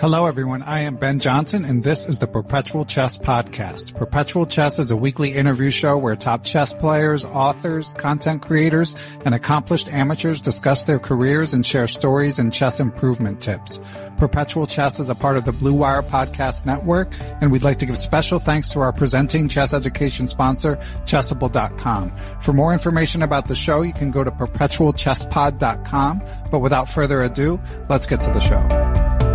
Hello, everyone. I am Ben Johnson, and this is the Perpetual Chess Podcast. Perpetual Chess is a weekly interview show where top chess players, authors, content creators, and accomplished amateurs discuss their careers and share stories and chess improvement tips. Perpetual Chess is a part of the Blue Wire Podcast Network, and we'd like to give special thanks to our presenting chess education sponsor, Chessable.com. For more information about the show, you can go to perpetualchesspod.com. But without further ado, let's get to the show.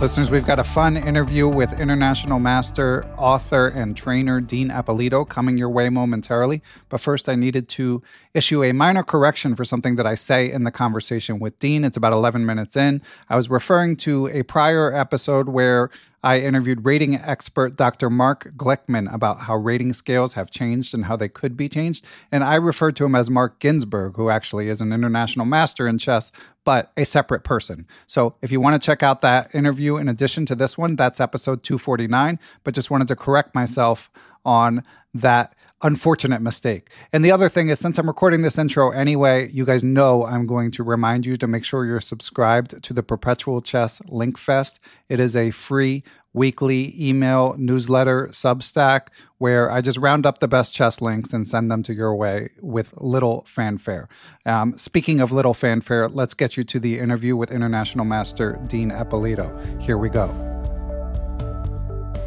Listeners, we've got a fun interview with international master, author, and trainer Dean Ippolito coming your way momentarily. But first, I needed to issue a minor correction for something that I say in the conversation with Dean. It's about 11 minutes in. I was referring to a prior episode where I interviewed rating expert Dr. Mark Glickman about how rating scales have changed and how they could be changed. And I referred to him as Mark Ginsburg, who actually is an international master in chess, but a separate person. So if you want to check out that interview in addition to this one, that's episode 249. But just wanted to correct myself on that unfortunate mistake. And the other thing is, since I'm recording this intro anyway, you guys know I'm going to remind you to make sure you're subscribed to the Perpetual Chess Link Fest. It is a free weekly email newsletter Substack where I just round up the best chess links and send them to your way with little fanfare. Um, speaking of little fanfare, let's get you to the interview with International Master Dean Ippolito. Here we go.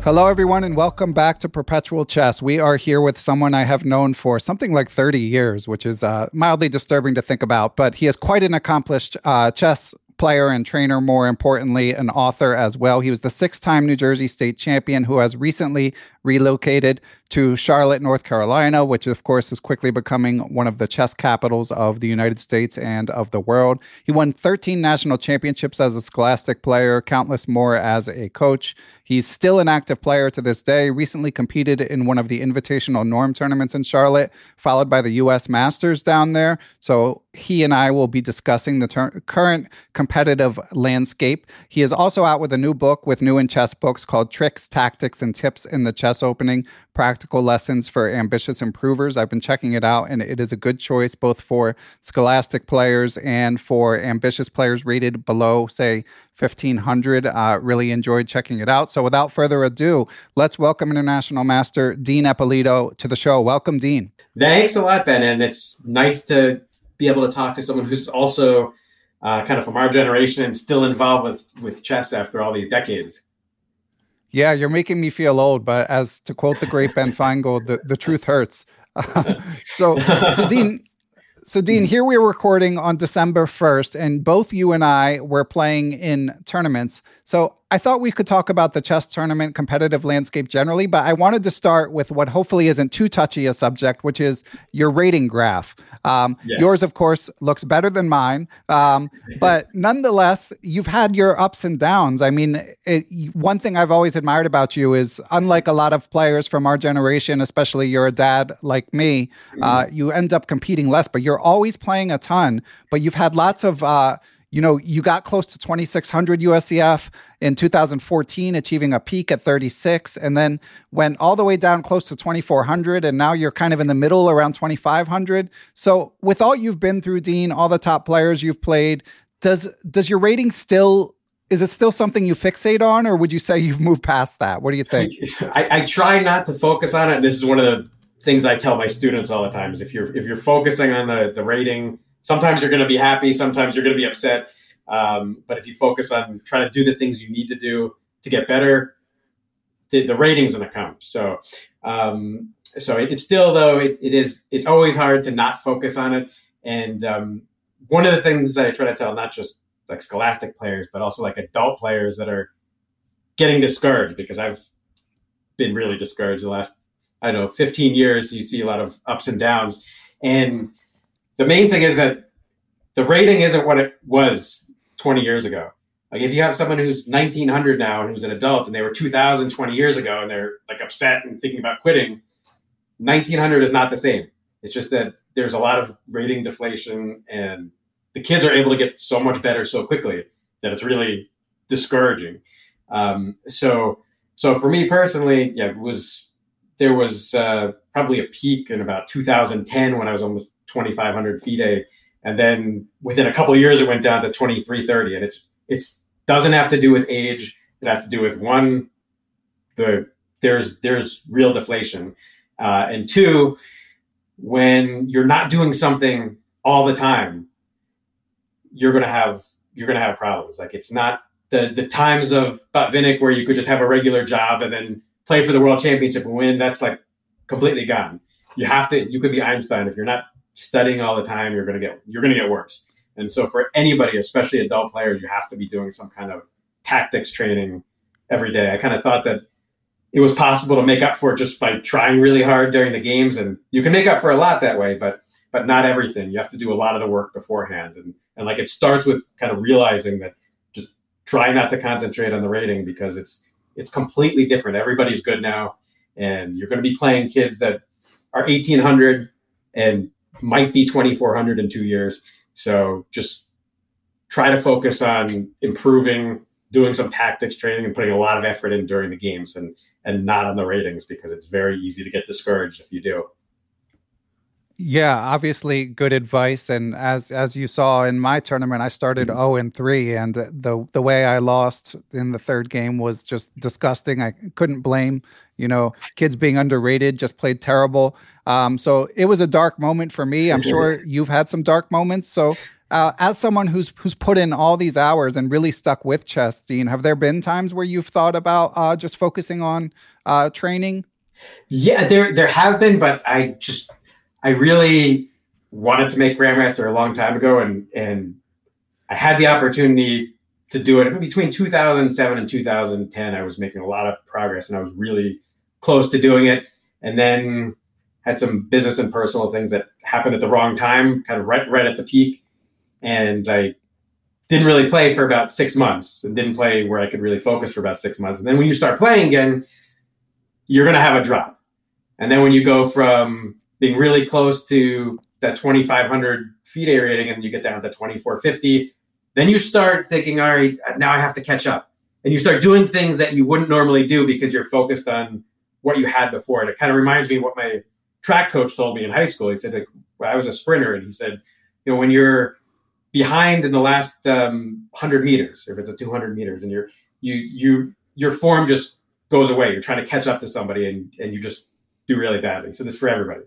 Hello, everyone, and welcome back to Perpetual Chess. We are here with someone I have known for something like 30 years, which is uh, mildly disturbing to think about, but he is quite an accomplished uh, chess player and trainer, more importantly, an author as well. He was the six time New Jersey state champion who has recently relocated to Charlotte, North Carolina, which of course is quickly becoming one of the chess capitals of the United States and of the world. He won 13 national championships as a scholastic player, countless more as a coach. He's still an active player to this day, recently competed in one of the invitational norm tournaments in Charlotte, followed by the US Masters down there. So he and I will be discussing the ter- current competitive landscape. He is also out with a new book with new in chess books called Tricks, Tactics, and Tips in the Chess Opening Practical Lessons for Ambitious Improvers. I've been checking it out, and it is a good choice both for scholastic players and for ambitious players rated below, say, 1500. Uh, really enjoyed checking it out. So without further ado, let's welcome International Master Dean Ippolito to the show. Welcome, Dean. Thanks a lot, Ben. And it's nice to be able to talk to someone who's also uh, kind of from our generation and still involved with with chess after all these decades. Yeah, you're making me feel old, but as to quote the great Ben Finegold, the, the truth hurts. so, so Dean, so, Dean, here we're recording on December 1st, and both you and I were playing in tournaments. So, I thought we could talk about the chess tournament competitive landscape generally, but I wanted to start with what hopefully isn't too touchy a subject, which is your rating graph. Um, yes. Yours, of course, looks better than mine, um, but nonetheless, you've had your ups and downs. I mean, it, one thing I've always admired about you is, unlike a lot of players from our generation, especially you're a dad like me, uh, mm-hmm. you end up competing less, but you're always playing a ton. But you've had lots of uh, you know, you got close to 2,600 USCF in 2014, achieving a peak at 36, and then went all the way down close to 2,400, and now you're kind of in the middle around 2,500. So, with all you've been through, Dean, all the top players you've played, does does your rating still is it still something you fixate on, or would you say you've moved past that? What do you think? I, I try not to focus on it. This is one of the things I tell my students all the time: is if you're if you're focusing on the the rating sometimes you're going to be happy, sometimes you're going to be upset. Um, but if you focus on trying to do the things you need to do to get better, the, the rating's going to come. So, um, so it, it's still though it, it is it's always hard to not focus on it. And um, one of the things that I try to tell not just like scholastic players, but also like adult players that are getting discouraged because I've been really discouraged the last I don't know 15 years. You see a lot of ups and downs, and the main thing is that the rating isn't what it was 20 years ago. Like if you have someone who's 1900 now and who's an adult and they were 2000 20 years ago and they're like upset and thinking about quitting, 1900 is not the same. It's just that there's a lot of rating deflation and the kids are able to get so much better so quickly that it's really discouraging. Um, so, so for me personally, yeah, was there was uh, probably a peak in about 2010 when I was almost 2,500 FIDE, and then within a couple years it went down to 2,330. And it's it's doesn't have to do with age. It has to do with one, the there's there's real deflation, uh, and two, when you're not doing something all the time, you're gonna have you're gonna have problems. Like it's not the the times of Botvinnik where you could just have a regular job and then play for the world championship and win. That's like completely gone. You have to. You could be Einstein if you're not studying all the time, you're gonna get you're gonna get worse. And so for anybody, especially adult players, you have to be doing some kind of tactics training every day. I kind of thought that it was possible to make up for it just by trying really hard during the games, and you can make up for a lot that way, but but not everything. You have to do a lot of the work beforehand, and and like it starts with kind of realizing that just try not to concentrate on the rating because it's it's completely different. Everybody's good now, and you're going to be playing kids that are 1800 and might be 2400 in two years. So just try to focus on improving, doing some tactics training, and putting a lot of effort in during the games, and and not on the ratings because it's very easy to get discouraged if you do. Yeah, obviously good advice. And as as you saw in my tournament, I started mm-hmm. 0 and 3 and the the way I lost in the third game was just disgusting. I couldn't blame, you know, kids being underrated, just played terrible. Um, so it was a dark moment for me. I'm sure you've had some dark moments. So uh, as someone who's who's put in all these hours and really stuck with chess, Dean, have there been times where you've thought about uh, just focusing on uh, training? Yeah, there there have been, but I just I really wanted to make Grandmaster a long time ago, and and I had the opportunity to do it between 2007 and 2010. I was making a lot of progress, and I was really close to doing it. And then had some business and personal things that happened at the wrong time, kind of right right at the peak, and I didn't really play for about six months, and didn't play where I could really focus for about six months. And then when you start playing again, you're going to have a drop. And then when you go from being really close to that 2500 FIDE rating and you get down to 2450 then you start thinking all right now i have to catch up and you start doing things that you wouldn't normally do because you're focused on what you had before. And it kind of reminds me what my track coach told me in high school. He said, like, I was a sprinter, and he said, you know, when you're behind in the last um, 100 meters, if it's a 200 meters, and you're you you your form just goes away. You're trying to catch up to somebody, and and you just do really badly. So this is for everybody.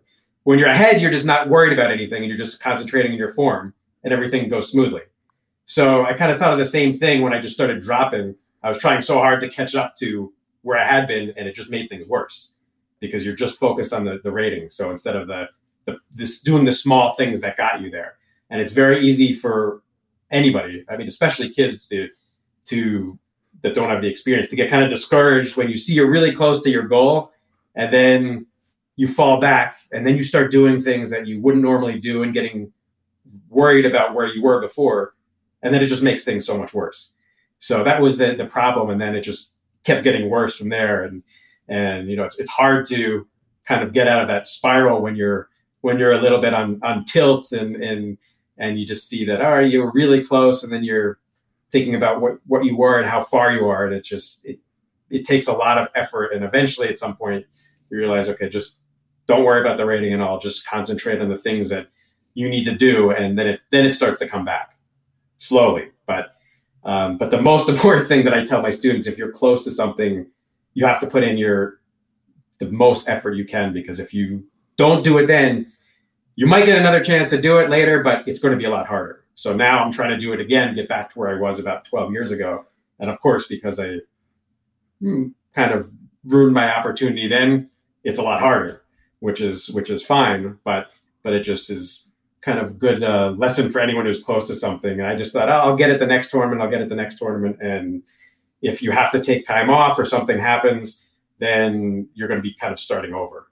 When you're ahead, you're just not worried about anything, and you're just concentrating in your form, and everything goes smoothly. So I kind of thought of the same thing when I just started dropping. I was trying so hard to catch up to where I had been, and it just made things worse because you're just focused on the, the rating. So instead of the, the this doing the small things that got you there, and it's very easy for anybody. I mean, especially kids to to that don't have the experience to get kind of discouraged when you see you're really close to your goal, and then you fall back, and then you start doing things that you wouldn't normally do, and getting worried about where you were before, and then it just makes things so much worse. So that was the the problem, and then it just kept getting worse from there, and and you know it's it's hard to kind of get out of that spiral when you're when you're a little bit on on tilt and and and you just see that all right you're really close. And then you're thinking about what what you were and how far you are. And it just it it takes a lot of effort. And eventually at some point you realize okay just don't worry about the rating and all. Just concentrate on the things that you need to do. And then it then it starts to come back slowly. But um, but the most important thing that i tell my students if you're close to something you have to put in your the most effort you can because if you don't do it then you might get another chance to do it later but it's going to be a lot harder. So now i'm trying to do it again get back to where i was about 12 years ago. And of course because i hmm, kind of ruined my opportunity then it's a lot harder which is which is fine but but it just is kind of good uh, lesson for anyone who's close to something. And i just thought oh, i'll get it the next tournament i'll get it the next tournament and if you have to take time off or something happens, then you're going to be kind of starting over.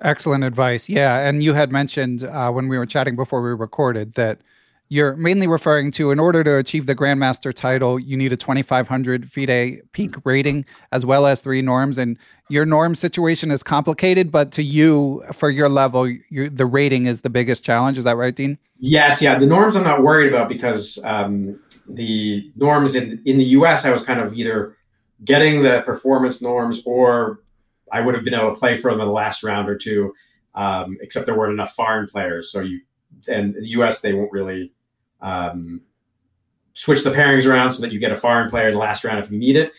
Excellent advice. Yeah. And you had mentioned uh, when we were chatting before we recorded that you're mainly referring to in order to achieve the Grandmaster title, you need a 2500 FIDE peak rating as well as three norms. And your norm situation is complicated, but to you, for your level, the rating is the biggest challenge. Is that right, Dean? Yes. Yeah. The norms I'm not worried about because um, the norms in, in the US, I was kind of either getting the performance norms or I would have been able to play for them in the last round or two, um, except there weren't enough foreign players. So you, and the US, they won't really um, switch the pairings around so that you get a foreign player in the last round if you need it.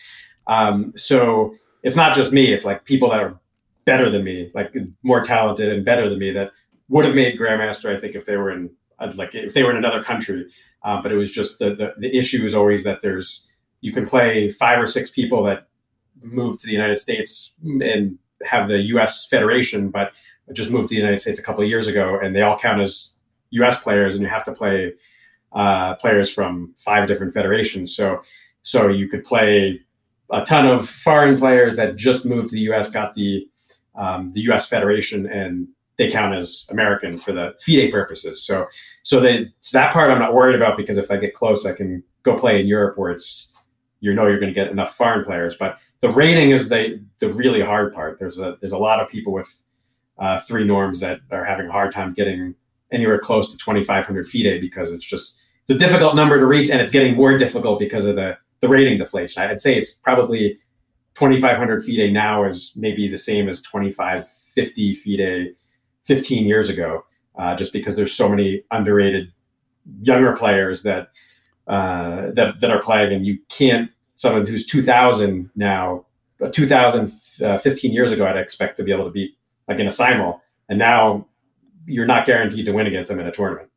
Um, so it's not just me; it's like people that are better than me, like more talented and better than me, that would have made Grandmaster. I think if they were in like if they were in another country. Uh, but it was just the, the, the issue is always that there's you can play five or six people that move to the United States and have the U.S. Federation, but just moved to the United States a couple of years ago, and they all count as U.S. players, and you have to play uh, players from five different federations. So, so you could play a ton of foreign players that just moved to the U.S., got the um, the U.S. Federation, and they count as American for the FIDE purposes. So, so, they, so that part I'm not worried about because if I get close, I can go play in Europe where it's you know you're going to get enough foreign players. But the rating is the the really hard part. There's a there's a lot of people with uh, three norms that are having a hard time getting anywhere close to 2,500 FIDE because it's just it's a difficult number to reach, and it's getting more difficult because of the the rating deflation. I'd say it's probably 2,500 FIDE now is maybe the same as 2,550 FIDE 15 years ago, uh, just because there's so many underrated younger players that uh, that that are playing, and you can't someone who's 2,000 now, uh, 2,000 uh, 15 years ago, I'd expect to be able to beat like in a simul, and now you're not guaranteed to win against them in a tournament.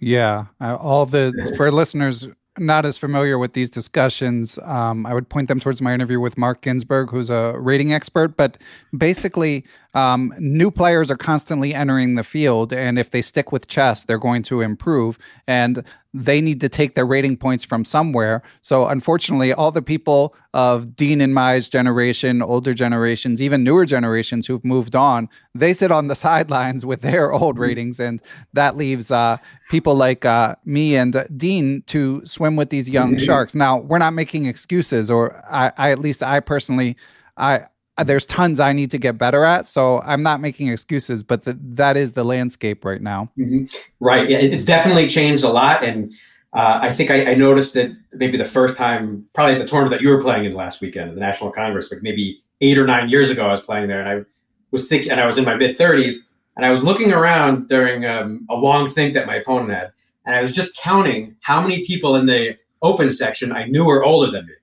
Yeah, uh, all the for listeners not as familiar with these discussions, um, I would point them towards my interview with Mark Ginsburg, who's a rating expert. But basically, um, new players are constantly entering the field, and if they stick with chess, they're going to improve. And they need to take their rating points from somewhere. So, unfortunately, all the people of Dean and Mai's generation, older generations, even newer generations who've moved on, they sit on the sidelines with their old mm-hmm. ratings. And that leaves uh, people like uh, me and Dean to swim with these young mm-hmm. sharks. Now, we're not making excuses, or I, I at least I personally, I, there's tons I need to get better at. So I'm not making excuses, but the, that is the landscape right now. Mm-hmm. Right. Yeah, it's definitely changed a lot. And uh, I think I, I, noticed it maybe the first time, probably at the tournament that you were playing in last weekend, the National Congress, like maybe eight or nine years ago. I was playing there, and I was thinking, and I was in my mid thirties, and I was looking around during um, a long think that my opponent had, and I was just counting how many people in the open section I knew were older than me,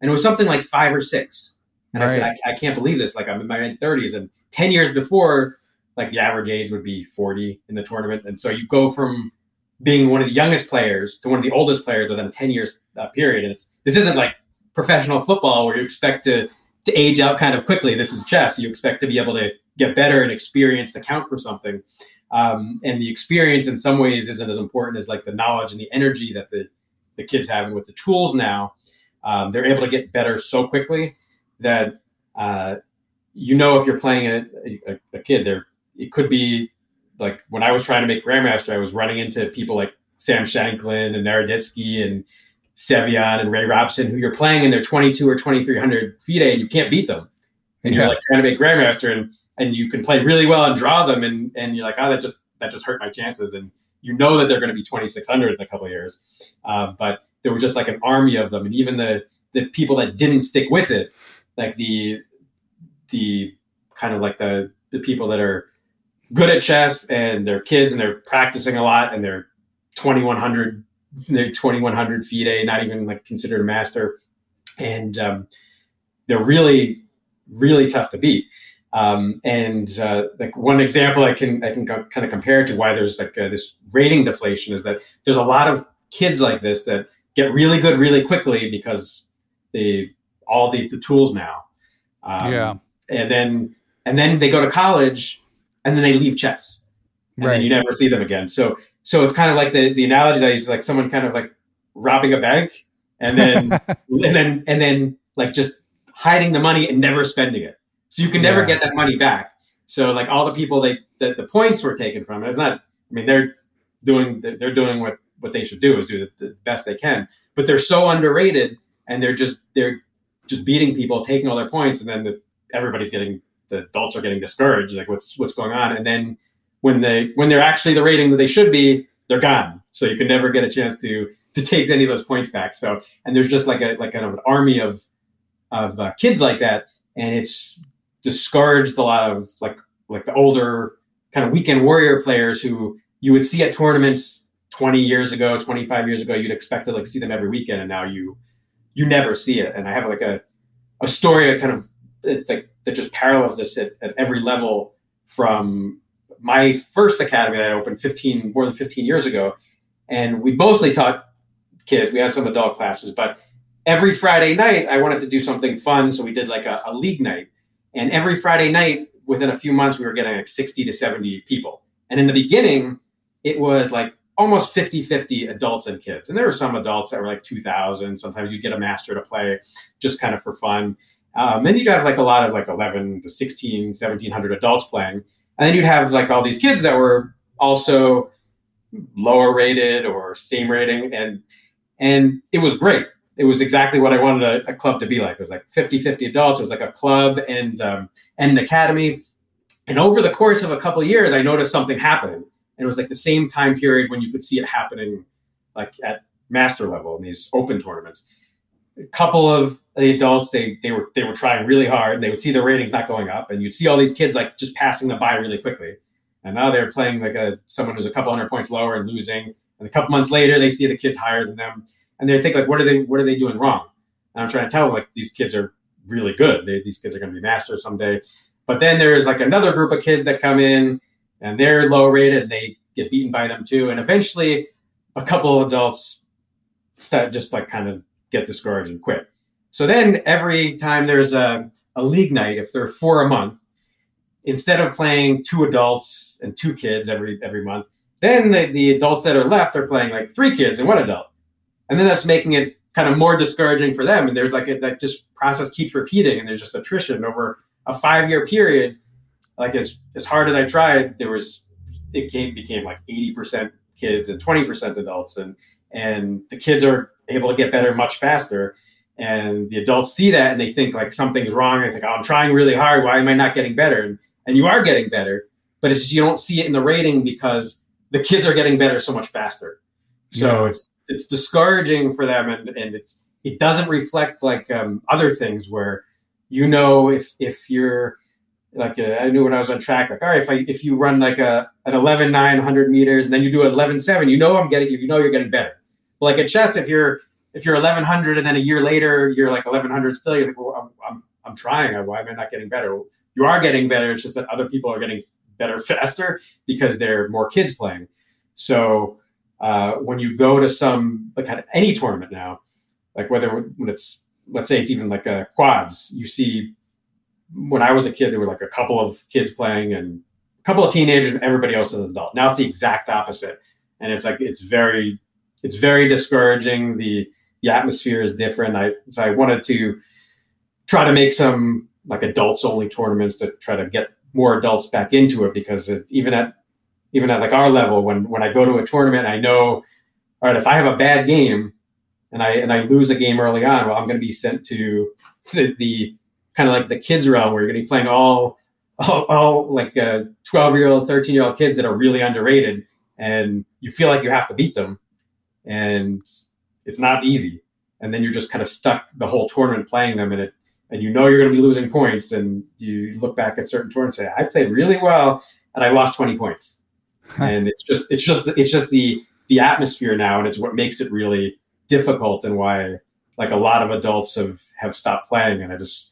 and it was something like five or six. And right. I said, I, I, can't believe this. Like I'm in my mid thirties, and ten years before, like the average age would be forty in the tournament, and so you go from being one of the youngest players to one of the oldest players within a 10 years uh, period. And it's this isn't like professional football where you expect to to age out kind of quickly. This is chess. You expect to be able to get better and experience to count for something. Um, and the experience in some ways isn't as important as like the knowledge and the energy that the, the kids have. And with the tools now, um, they're able to get better so quickly that uh, you know if you're playing a, a, a kid, there it could be like when I was trying to make Grandmaster, I was running into people like Sam Shankland and Naroditsky and Sevian and Ray Robson, who you're playing in their 22 or 2300 FIDE and you can't beat them. And yeah. you're like trying to make Grandmaster and and you can play really well and draw them and and you're like, oh, that just that just hurt my chances. And you know that they're going to be 2600 in a couple of years. Uh, but there was just like an army of them, and even the the people that didn't stick with it, like the the kind of like the the people that are good at chess and they're kids and they're practicing a lot and they're 2100 they're 2100 FIDE not even like considered a master. And um, they're really really tough to beat. Um, and uh, like one example i can i can kind of compare to why there's like uh, this rating deflation is that there's a lot of kids like this that get really good really quickly because they all the, the tools now um, yeah and then and then they go to college and then they leave chess, and right. then you never see them again. So so it's kind of like the the analogy that is like someone kind of like robbing a bank, and then and then and then like just hiding the money and never spending it. So you can never yeah. get that money back. So like all the people they that the points were taken from, it's not. I mean, they're doing they're doing what what they should do is do the, the best they can, but they're so underrated, and they're just they're just beating people, taking all their points, and then the, everybody's getting the adults are getting discouraged. Like what's what's going on? And then when they when they're actually the rating that they should be, they're gone. So you can never get a chance to to take any of those points back. So and there's just like a like kind of an army of of uh, kids like that, and it's discouraged a lot of like like the older kind of weekend warrior players who you would see at tournaments 20 years ago 25 years ago you'd expect to like see them every weekend and now you you never see it and i have like a a story that kind of like that just parallels this at, at every level from my first academy that I opened 15 more than 15 years ago, and we mostly taught kids. We had some adult classes, but every Friday night I wanted to do something fun, so we did like a, a league night. And every Friday night, within a few months, we were getting like 60 to 70 people. And in the beginning, it was like almost 50 50 adults and kids. And there were some adults that were like 2,000. Sometimes you get a master to play just kind of for fun. Um, and you'd have like a lot of like 11 to 16, 1700 adults playing. And then you'd have like all these kids that were also lower rated or same rating. And, and it was great. It was exactly what I wanted a, a club to be like. It was like 50, 50 adults. It was like a club and, um, and an academy. And over the course of a couple of years, I noticed something happening. And it was like the same time period when you could see it happening like at master level in these open tournaments. A couple of the adults they they were they were trying really hard. And they would see their ratings not going up and you'd see all these kids like just passing them by really quickly. And now they're playing like a someone who's a couple hundred points lower and losing. And a couple months later they see the kids higher than them and they think like what are they what are they doing wrong? And i'm trying to tell them like these kids are really good. They, these kids are going to be masters someday. But then there's like another group of kids that come in and they're low rated and they get beaten by them too and eventually a couple of adults start just like kind of get discouraged and quit. So then every time there's a, a league night, if there are four a month, instead of playing two adults and two kids every every month, then the, the adults that are left are playing like three kids and one adult. And then that's making it kind of more discouraging for them. And there's like a, that just process keeps repeating and there's just attrition over a five year period. Like as, as hard as I tried, there was, it came, became like 80% kids and 20% adults. And, and the kids are able to get better much faster. And the adults see that and they think like something's wrong. And they think, oh, I'm trying really hard. Why am I not getting better? And, and you are getting better, but it's just, you don't see it in the rating because the kids are getting better so much faster. So yeah. it's it's discouraging for them, and, and it's it doesn't reflect like um, other things where you know if if you're like uh, I knew when I was on track, like all right, if I if you run like a an 11 9 100 meters and then you do 11 7, you know I'm getting you know you're getting better. But like at chest, if you're if you're 1100 and then a year later you're like 1100 still, you're like, well, I'm I'm, I'm trying. Why am I not getting better? You are getting better. It's just that other people are getting better faster because there are more kids playing. So uh, when you go to some like at any tournament now, like whether when it's let's say it's even like a quads, you see when I was a kid there were like a couple of kids playing and a couple of teenagers and everybody else is an adult. Now it's the exact opposite, and it's like it's very it's very discouraging. The the atmosphere is different. I so I wanted to try to make some like adults only tournaments to try to get more adults back into it because it, even at even at like our level, when when I go to a tournament, I know, all right, if I have a bad game and I and I lose a game early on, well, I'm going to be sent to the, the kind of like the kids realm where you're going to be playing all all, all like uh, 12 year old, 13 year old kids that are really underrated, and you feel like you have to beat them, and it's not easy. And then you're just kind of stuck the whole tournament playing them, and it and you know you're going to be losing points, and you look back at certain tournaments and say, I played really well, and I lost 20 points and it's just it's just it's just the the atmosphere now, and it's what makes it really difficult, and why like a lot of adults have have stopped playing. And I just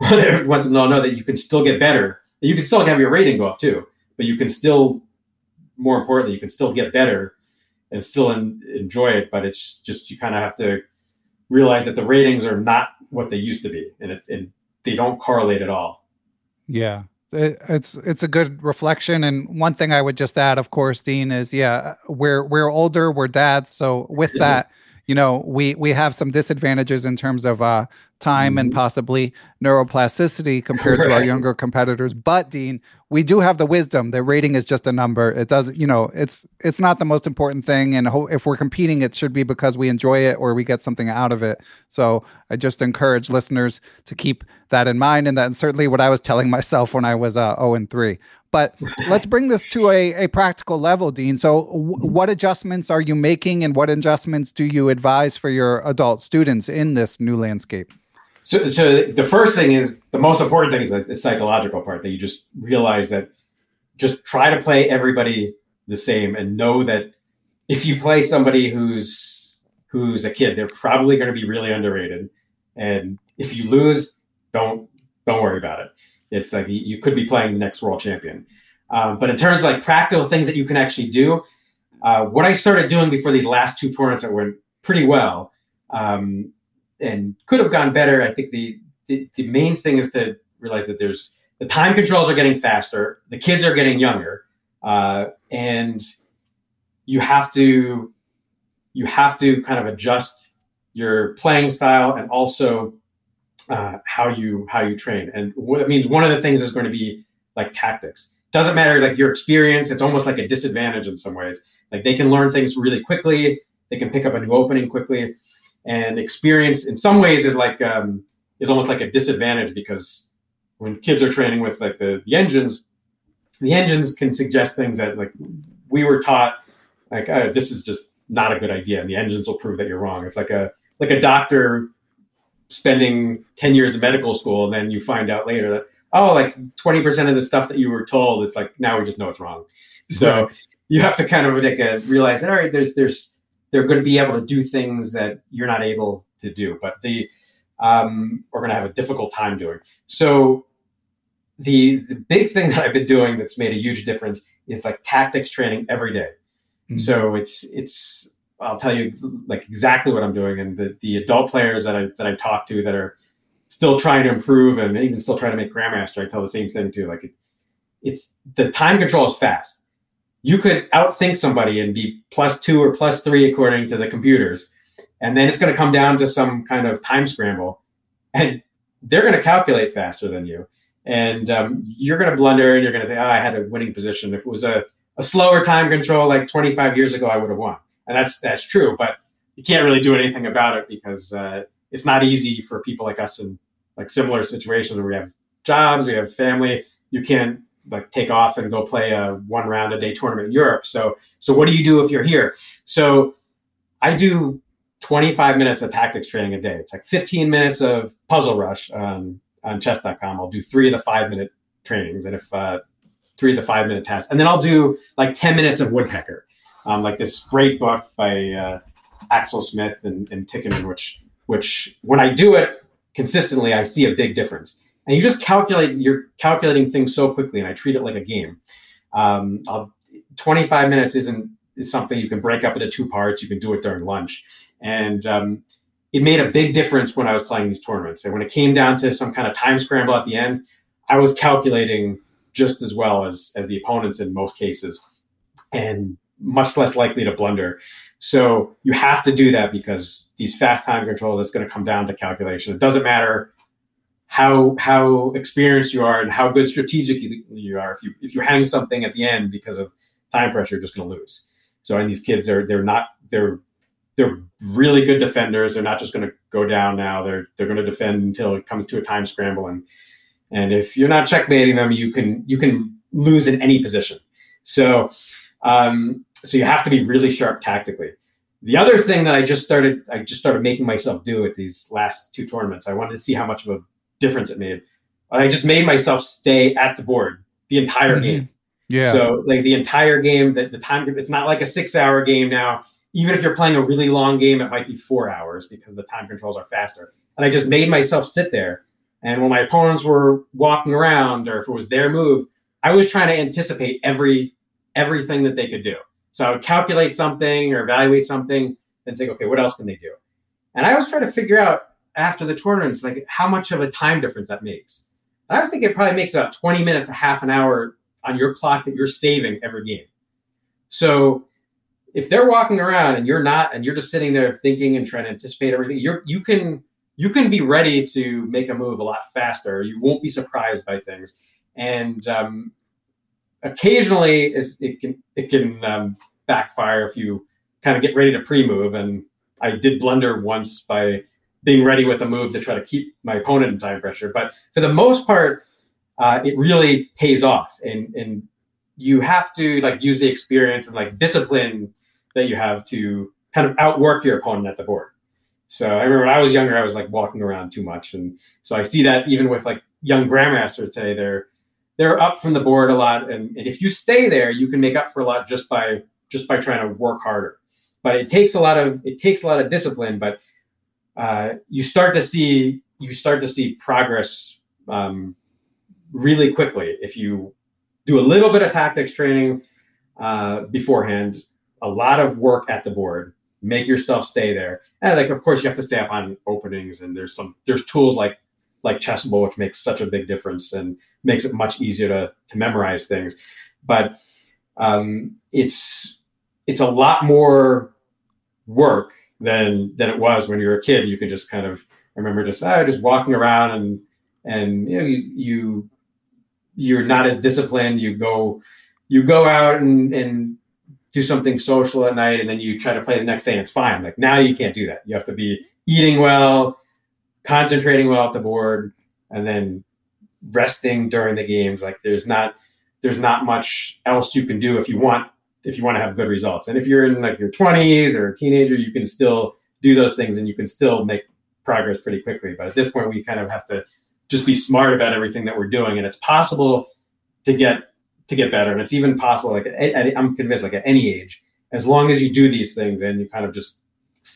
want them to know that you can still get better. You can still have your rating go up too, but you can still, more importantly, you can still get better and still enjoy it. But it's just you kind of have to realize that the ratings are not what they used to be, and it, and they don't correlate at all. Yeah, it's it's a good reflection and one thing i would just add of course dean is yeah we're we're older we're dads so with that you know we we have some disadvantages in terms of uh time and mm-hmm. possibly neuroplasticity compared to our younger competitors. But dean we do have the wisdom. The rating is just a number. It does you know it's it's not the most important thing. And if we're competing it should be because we enjoy it or we get something out of it. So i just encourage listeners to keep that in mind. And that's certainly what i was telling myself when i was uh, 0 and 3 but let's bring this to a, a practical level, Dean. So, w- what adjustments are you making, and what adjustments do you advise for your adult students in this new landscape? So, so the first thing is the most important thing is the, the psychological part that you just realize that just try to play everybody the same and know that if you play somebody who's who's a kid, they're probably going to be really underrated. And if you lose, don't don't worry about it. It's like you could be playing the next world champion. Um, but in terms of like practical things that you can actually do, uh, what I started doing before these last two tournaments that went pretty well um, and could have gone better. I think the, the, the main thing is to realize that there's the time controls are getting faster, the kids are getting younger, uh, and you have to you have to kind of adjust your playing style and also uh, how you how you train. And what means one of the things is going to be like tactics. Doesn't matter like your experience. It's almost like a disadvantage in some ways. Like they can learn things really quickly. They can pick up a new opening quickly and experience in some ways is like um, is almost like a disadvantage because when kids are training with like the, the engines the engines can suggest things that like we were taught like oh, this is just not a good idea and the engines will prove that you're wrong. It's like a like a doctor spending 10 years of medical school and then you find out later that oh like 20% of the stuff that you were told it's like now we just know it's wrong. So you have to kind of like a, realize that all right there's there's they're going to be able to do things that you're not able to do, but they um, are going to have a difficult time doing. So the the big thing that I've been doing that's made a huge difference is like tactics training every day. Mm-hmm. So it's it's I'll tell you like exactly what I'm doing, and the the adult players that I that I talk to that are still trying to improve and even still trying to make grandmaster, I tell the same thing too. Like it, it's the time control is fast you could outthink somebody and be plus two or plus three according to the computers. And then it's going to come down to some kind of time scramble. And they're going to calculate faster than you. And um, you're going to blunder and you're going to think, oh, I had a winning position. If it was a, a slower time control like 25 years ago, I would have won. And that's, that's true. But you can't really do anything about it because uh, it's not easy for people like us in like similar situations where we have jobs, we have family. You can't like take off and go play a one round a day tournament in Europe. So so what do you do if you're here? So I do 25 minutes of tactics training a day. It's like 15 minutes of puzzle rush. Um, on chess.com. I'll do three of the five minute trainings, and if uh, three of the five minute tasks, and then I'll do like ten minutes of woodpecker, um, like this great book by uh, Axel Smith and, and Tikkanen, which which when I do it consistently, I see a big difference. And you just calculate, you're calculating things so quickly, and I treat it like a game. Um, 25 minutes isn't is something you can break up into two parts. You can do it during lunch, and um, it made a big difference when I was playing these tournaments. And when it came down to some kind of time scramble at the end, I was calculating just as well as as the opponents in most cases, and much less likely to blunder. So you have to do that because these fast time controls, it's going to come down to calculation. It doesn't matter how how experienced you are and how good strategically you are. If you if you hang something at the end because of time pressure, you're just going to lose. So and these kids are they're not they're they're really good defenders. They're not just going to go down now. They're they're going to defend until it comes to a time scramble and and if you're not checkmating them, you can you can lose in any position. So um, so you have to be really sharp tactically. The other thing that I just started I just started making myself do at these last two tournaments. I wanted to see how much of a difference it made. I just made myself stay at the board the entire mm-hmm. game. Yeah. So like the entire game, that the time it's not like a six hour game now. Even if you're playing a really long game, it might be four hours because the time controls are faster. And I just made myself sit there. And when my opponents were walking around, or if it was their move, I was trying to anticipate every everything that they could do. So I would calculate something or evaluate something and think, okay, what else can they do? And I was trying to figure out after the tournaments, like how much of a time difference that makes. I was thinking it probably makes about 20 minutes to half an hour on your clock that you're saving every game. So if they're walking around and you're not, and you're just sitting there thinking and trying to anticipate everything, you're you can you can be ready to make a move a lot faster. You won't be surprised by things, and um, occasionally it can it can um, backfire if you kind of get ready to pre-move. And I did blunder once by being ready with a move to try to keep my opponent in time pressure. But for the most part, uh, it really pays off, and and you have to like use the experience and like discipline that you have to kind of outwork your opponent at the board. So I remember when I was younger, I was like walking around too much, and so I see that even with like young grandmasters today, they're they're up from the board a lot, and, and if you stay there, you can make up for a lot just by just by trying to work harder. But it takes a lot of it takes a lot of discipline, but uh, you start to see you start to see progress um, really quickly if you do a little bit of tactics training uh, beforehand, a lot of work at the board, make yourself stay there, and like of course you have to stay up on openings, and there's some there's tools like like Chessable which makes such a big difference and makes it much easier to to memorize things, but um, it's it's a lot more work than than it was when you were a kid. You could just kind of I remember just uh, just walking around and and you know you, you you're not as disciplined. You go you go out and and do something social at night and then you try to play the next day and it's fine. Like now you can't do that. You have to be eating well, concentrating well at the board, and then resting during the games. Like there's not there's not much else you can do if you want if you want to have good results. And if you're in like your 20s or a teenager, you can still do those things and you can still make progress pretty quickly. But at this point, we kind of have to just be smart about everything that we're doing, and it's possible to get to get better, and it's even possible. Like at, at, I'm convinced, like at any age, as long as you do these things and you kind of just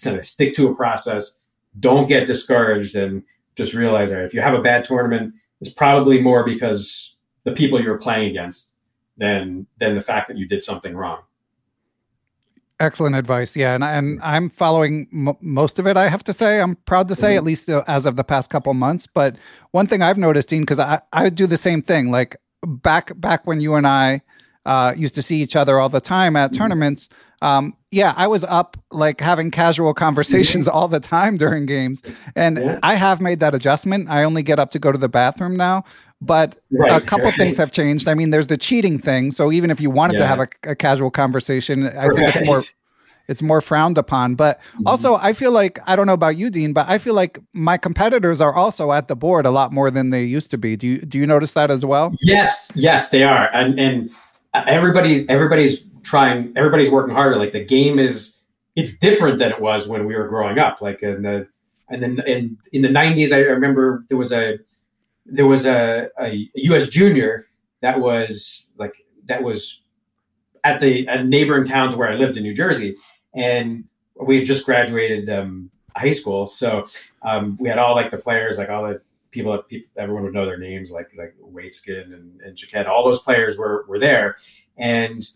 kind of stick to a process, don't get discouraged, and just realize that if you have a bad tournament, it's probably more because the people you're playing against than than the fact that you did something wrong. Excellent advice. Yeah, and and I'm following m- most of it. I have to say, I'm proud to say, mm-hmm. at least uh, as of the past couple months. But one thing I've noticed, Dean, because I I do the same thing. Like back back when you and I uh, used to see each other all the time at mm-hmm. tournaments. Um, yeah, I was up like having casual conversations all the time during games, and yeah. I have made that adjustment. I only get up to go to the bathroom now, but right, a couple right. things have changed. I mean, there's the cheating thing. So even if you wanted yeah. to have a, a, casual conversation, I right. think it's more it's more frowned upon. But mm-hmm. also, I feel like I don't know about you, Dean, but I feel like my competitors are also at the board a lot more than they used to be. Do you do you notice that as well? Yes, yes, they are, and and everybody everybody's trying, everybody's working harder. Like the game is it's different than it was when we were growing up. Like in the and then in in the '90s, I remember there was a there was a, a U.S. junior that was like that was at the at neighboring towns where I lived in New Jersey, and we had just graduated um, high school, so um, we had all like the players, like all the people that people, everyone would know their names, like like Waitzkin and, and all those players were were there, and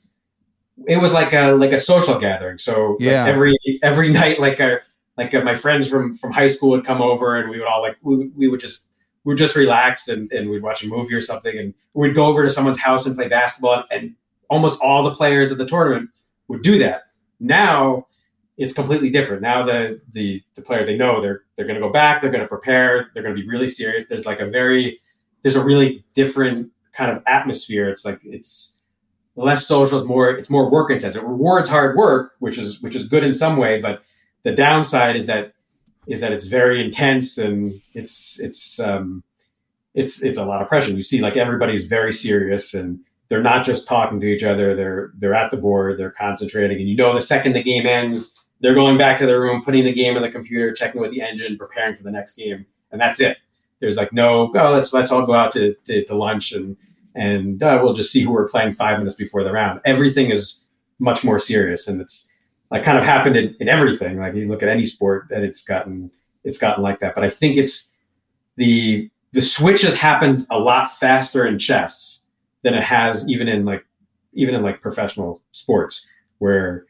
it was like a like a social gathering. So yeah. like every every night, like a like uh, my friends from from high school would come over, and we would all like we, we would just we would just relax and, and we'd watch a movie or something, and we'd go over to someone's house and play basketball, and almost all the players at the tournament would do that. Now it's completely different. Now the the the players they know they're they're going to go back, they're going to prepare, they're going to be really serious. There's like a very there's a really different kind of atmosphere. It's like it's less social, it's more it's more work intense. It rewards hard work, which is which is good in some way, but the downside is that is that it's very intense and it's it's um, it's it's a lot of pressure. You see, like everybody's very serious and they're not just talking to each other. They're they're at the board. They're concentrating, and you know the second the game ends, they're going back to their room, putting the game in the computer, checking with the engine, preparing for the next game, and that's it. There's like no, oh, let's let's all go out to to, to lunch and and uh, we'll just see who we're playing five minutes before the round. Everything is much more serious, and it's like kind of happened in, in everything. Like you look at any sport, and it's gotten it's gotten like that. But I think it's the the switch has happened a lot faster in chess than it has even in like even in like professional sports where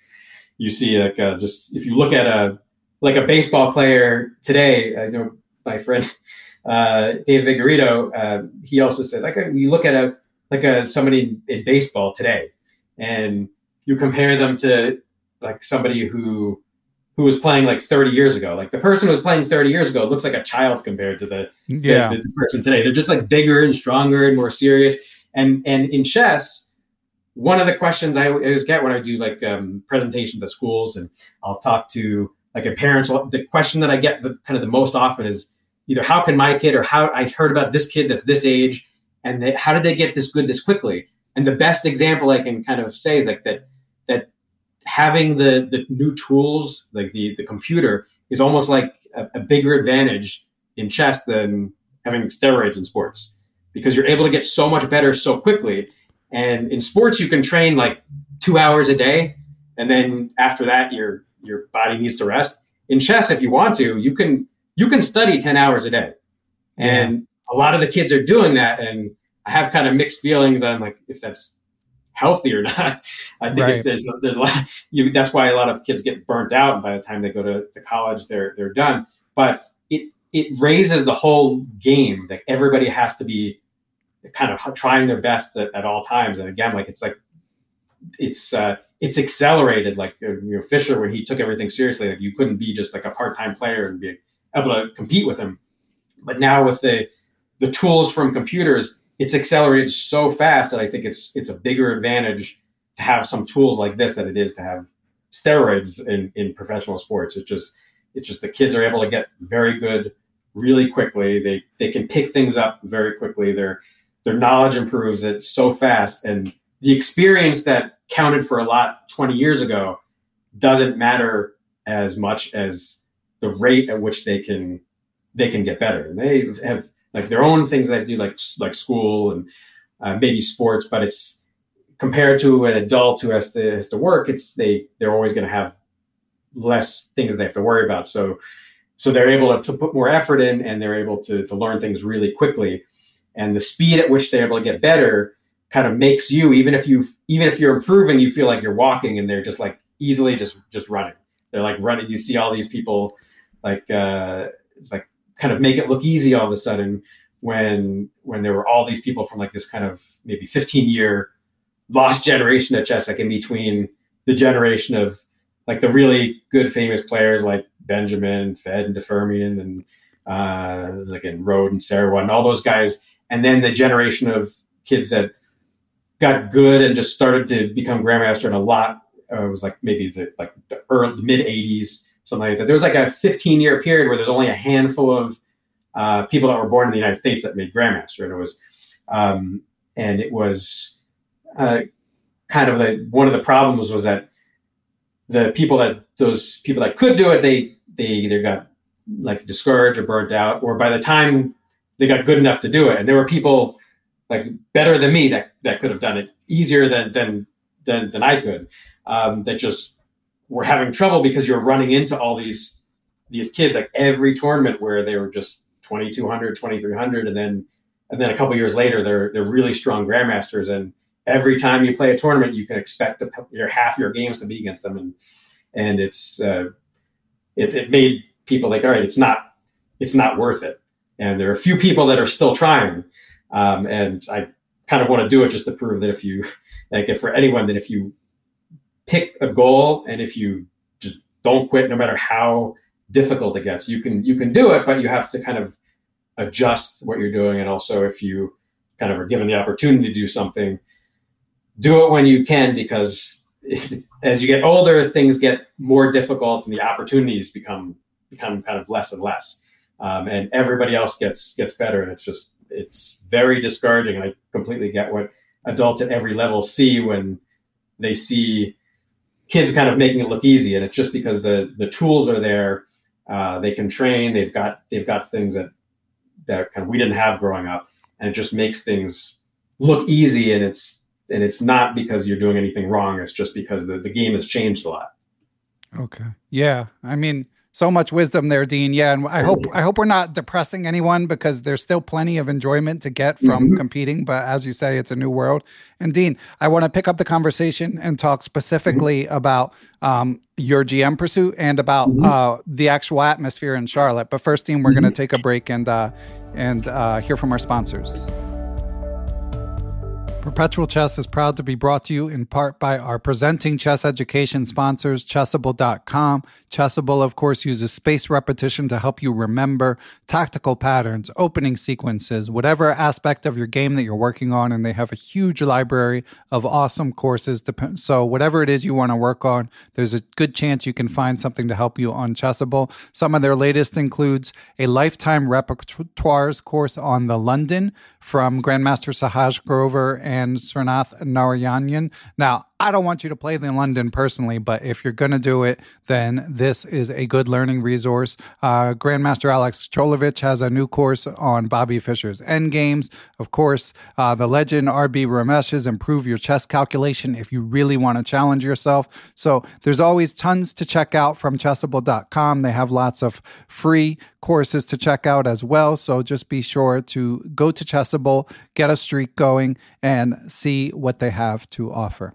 you see like uh, just if you look at a like a baseball player today i know my friend uh, dave vigorito uh, he also said like you look at a like a somebody in baseball today and you compare them to like somebody who who was playing like 30 years ago. Like the person who was playing 30 years ago looks like a child compared to the, yeah. the, the, person today. They're just like bigger and stronger and more serious. And and in chess, one of the questions I always get when I do like um, presentations at schools and I'll talk to like a parents, the question that I get the, kind of the most often is either how can my kid or how I heard about this kid that's this age and they, how did they get this good this quickly? And the best example I can kind of say is like that that having the the new tools like the the computer is almost like a, a bigger advantage in chess than having steroids in sports because you're able to get so much better so quickly. And in sports, you can train like two hours a day, and then after that, your your body needs to rest. In chess, if you want to, you can you can study ten hours a day, and a lot of the kids are doing that. And I have kind of mixed feelings on like if that's healthy or not. I think right. it's there's there's a lot. You, that's why a lot of kids get burnt out, and by the time they go to, to college, they're they're done. But it it raises the whole game that everybody has to be kind of trying their best at, at all times. And again, like it's like it's uh, it's accelerated. Like uh, you know, Fischer when he took everything seriously, like you couldn't be just like a part time player and be able to compete with him. But now with the the tools from computers, it's accelerated so fast that I think it's it's a bigger advantage to have some tools like this than it is to have steroids in, in professional sports. It's just it's just the kids are able to get very good really quickly. They they can pick things up very quickly. Their their knowledge improves it so fast and the experience that counted for a lot 20 years ago doesn't matter as much as the rate at which they can they can get better. And they have like their own things they have to do, like like school and uh, maybe sports. But it's compared to an adult who has to has to work. It's they they're always going to have less things they have to worry about. So so they're able to, to put more effort in, and they're able to to learn things really quickly. And the speed at which they're able to get better kind of makes you even if you even if you're improving, you feel like you're walking, and they're just like easily just just running. They're like running. You see all these people like uh, like kind of make it look easy all of a sudden when when there were all these people from like this kind of maybe 15 year lost generation at chess like in between the generation of like the really good famous players like benjamin fed and de Firmian and uh like in Rohde and Serwa and all those guys. And then the generation of kids that got good and just started to become grandmaster and a lot uh, it was like maybe the like the early mid 80s something like that. There was like a 15 year period where there's only a handful of uh, people that were born in the United States that made grandmaster, and it was um, and it was uh, kind of the one of the problems was that the people that those people that could do it they they either got like discouraged or burnt out, or by the time they got good enough to do it. And there were people like better than me that that could have done it easier than than than, than I could. Um, that just were having trouble because you're running into all these these kids like every tournament where they were just 2200 2300 and then and then a couple years later they're they're really strong grandmasters. And every time you play a tournament you can expect your half your games to be against them. And and it's uh, it, it made people like all right it's not it's not worth it. And there are a few people that are still trying. Um, and i kind of want to do it just to prove that if you like if for anyone that if you pick a goal and if you just don't quit no matter how difficult it gets you can you can do it but you have to kind of adjust what you're doing. And also if you kind of are given the opportunity to do something do it when you can because as you get older things get more difficult and the opportunities become become kind of less and less. Um, and everybody else gets gets better and it's just it's very discouraging. And i completely get what adults at every level see when they see kids kind of making it look easy and it's just because the the tools are there uh, they can train. They've got they've got things that that kind of we didn't have growing up, and it just makes things look easy. And it's and it's not because you're doing anything wrong. It's just because the, the game has changed a lot. Okay. Yeah. I mean, so much wisdom there, Dean. Yeah, and I hope I hope we're not depressing anyone because there's still plenty of enjoyment to get from mm-hmm. competing. But as you say, it's a new world. And Dean, I want to pick up the conversation and talk specifically mm-hmm. about um, your GM pursuit and about mm-hmm. uh, the actual atmosphere in Charlotte. But first, Dean, we're going to mm-hmm. take a break and uh, and uh, hear from our sponsors. Perpetual Chess is proud to be brought to you in part by our presenting chess education sponsors, Chessable.com. Chessable, of course, uses space repetition to help you remember tactical patterns, opening sequences, whatever aspect of your game that you're working on. And they have a huge library of awesome courses. So, whatever it is you want to work on, there's a good chance you can find something to help you on Chessable. Some of their latest includes a lifetime repertoires course on the London from Grandmaster Sahaj Grover and Srinath Narayanan. Now, I don't want you to play in London personally, but if you're going to do it, then this is a good learning resource. Uh, Grandmaster Alex Colovic has a new course on Bobby Fischer's Endgames. Of course, uh, the legend RB Ramesh's Improve Your Chess Calculation if you really want to challenge yourself. So there's always tons to check out from chessable.com. They have lots of free courses to check out as well. So just be sure to go to Chessable, get a streak going, and see what they have to offer.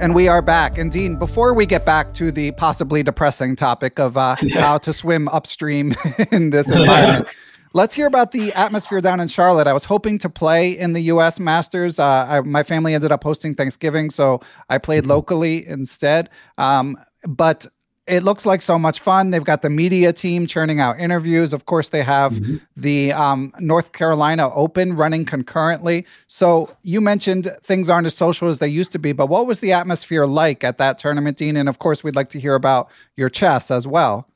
And we are back. And Dean, before we get back to the possibly depressing topic of uh, yeah. how to swim upstream in this environment, let's hear about the atmosphere down in Charlotte. I was hoping to play in the U.S. Masters. Uh, I, my family ended up hosting Thanksgiving, so I played mm-hmm. locally instead. Um, but it looks like so much fun. They've got the media team churning out interviews. Of course, they have mm-hmm. the um, North Carolina Open running concurrently. So you mentioned things aren't as social as they used to be, but what was the atmosphere like at that tournament, Dean? And of course, we'd like to hear about your chess as well.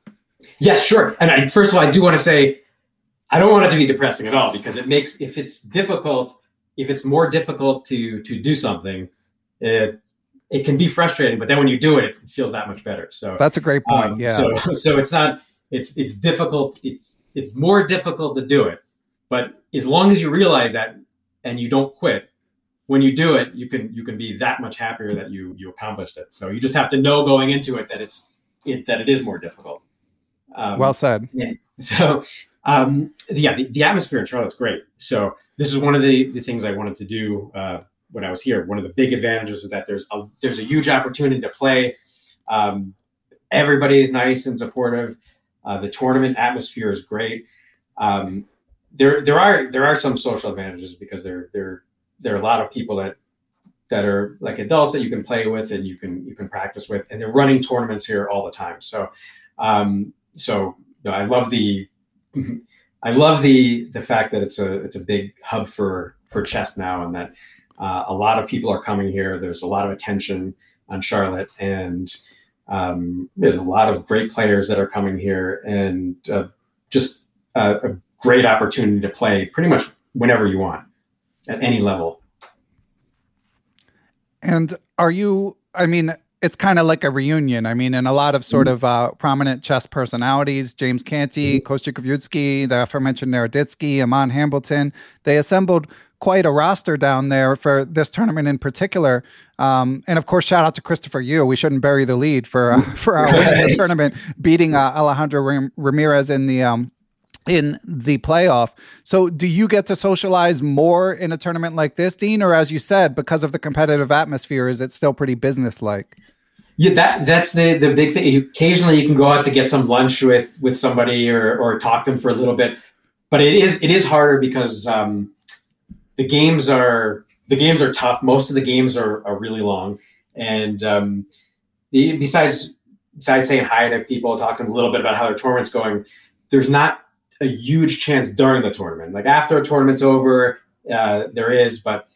Yes, sure. And I, first of all, I do want to say I don't want it to be depressing at all because it makes if it's difficult, if it's more difficult to to do something, it it can be frustrating, but then when you do it, it feels that much better. So that's a great point. Um, yeah. So so it's not it's it's difficult. It's it's more difficult to do it, but as long as you realize that and you don't quit, when you do it, you can you can be that much happier that you you accomplished it. So you just have to know going into it that it's it that it is more difficult. Um, well said. Yeah. So um, yeah, the, the atmosphere in Charlotte's great. So this is one of the, the things I wanted to do uh, when I was here. One of the big advantages is that there's a, there's a huge opportunity to play. Um, everybody is nice and supportive. Uh, the tournament atmosphere is great. Um, there there are there are some social advantages because there there there are a lot of people that that are like adults that you can play with and you can you can practice with, and they're running tournaments here all the time. So um, so you know, I love the I love the the fact that it's a it's a big hub for for chess now, and that uh, a lot of people are coming here. There's a lot of attention on Charlotte, and um, there's a lot of great players that are coming here, and uh, just a, a great opportunity to play pretty much whenever you want at any level. And are you? I mean, it's kind of like a reunion. I mean, and a lot of sort mm-hmm. of uh, prominent chess personalities, James Canty, mm-hmm. Kostya the aforementioned Naroditsky, Aman Hambleton, they assembled quite a roster down there for this tournament in particular. Um, and of course, shout out to Christopher Yu. We shouldn't bury the lead for uh, for our win in the tournament, beating uh, Alejandro Ramirez in the um, in the playoff. So, do you get to socialize more in a tournament like this, Dean, or as you said, because of the competitive atmosphere, is it still pretty businesslike? Yeah, that that's the the big thing. Occasionally, you can go out to get some lunch with with somebody or or talk to them for a little bit, but it is it is harder because um, the games are the games are tough. Most of the games are are really long, and um, the, besides besides saying hi to people, talking a little bit about how their tournament's going, there's not a huge chance during the tournament. Like after a tournament's over, uh, there is, but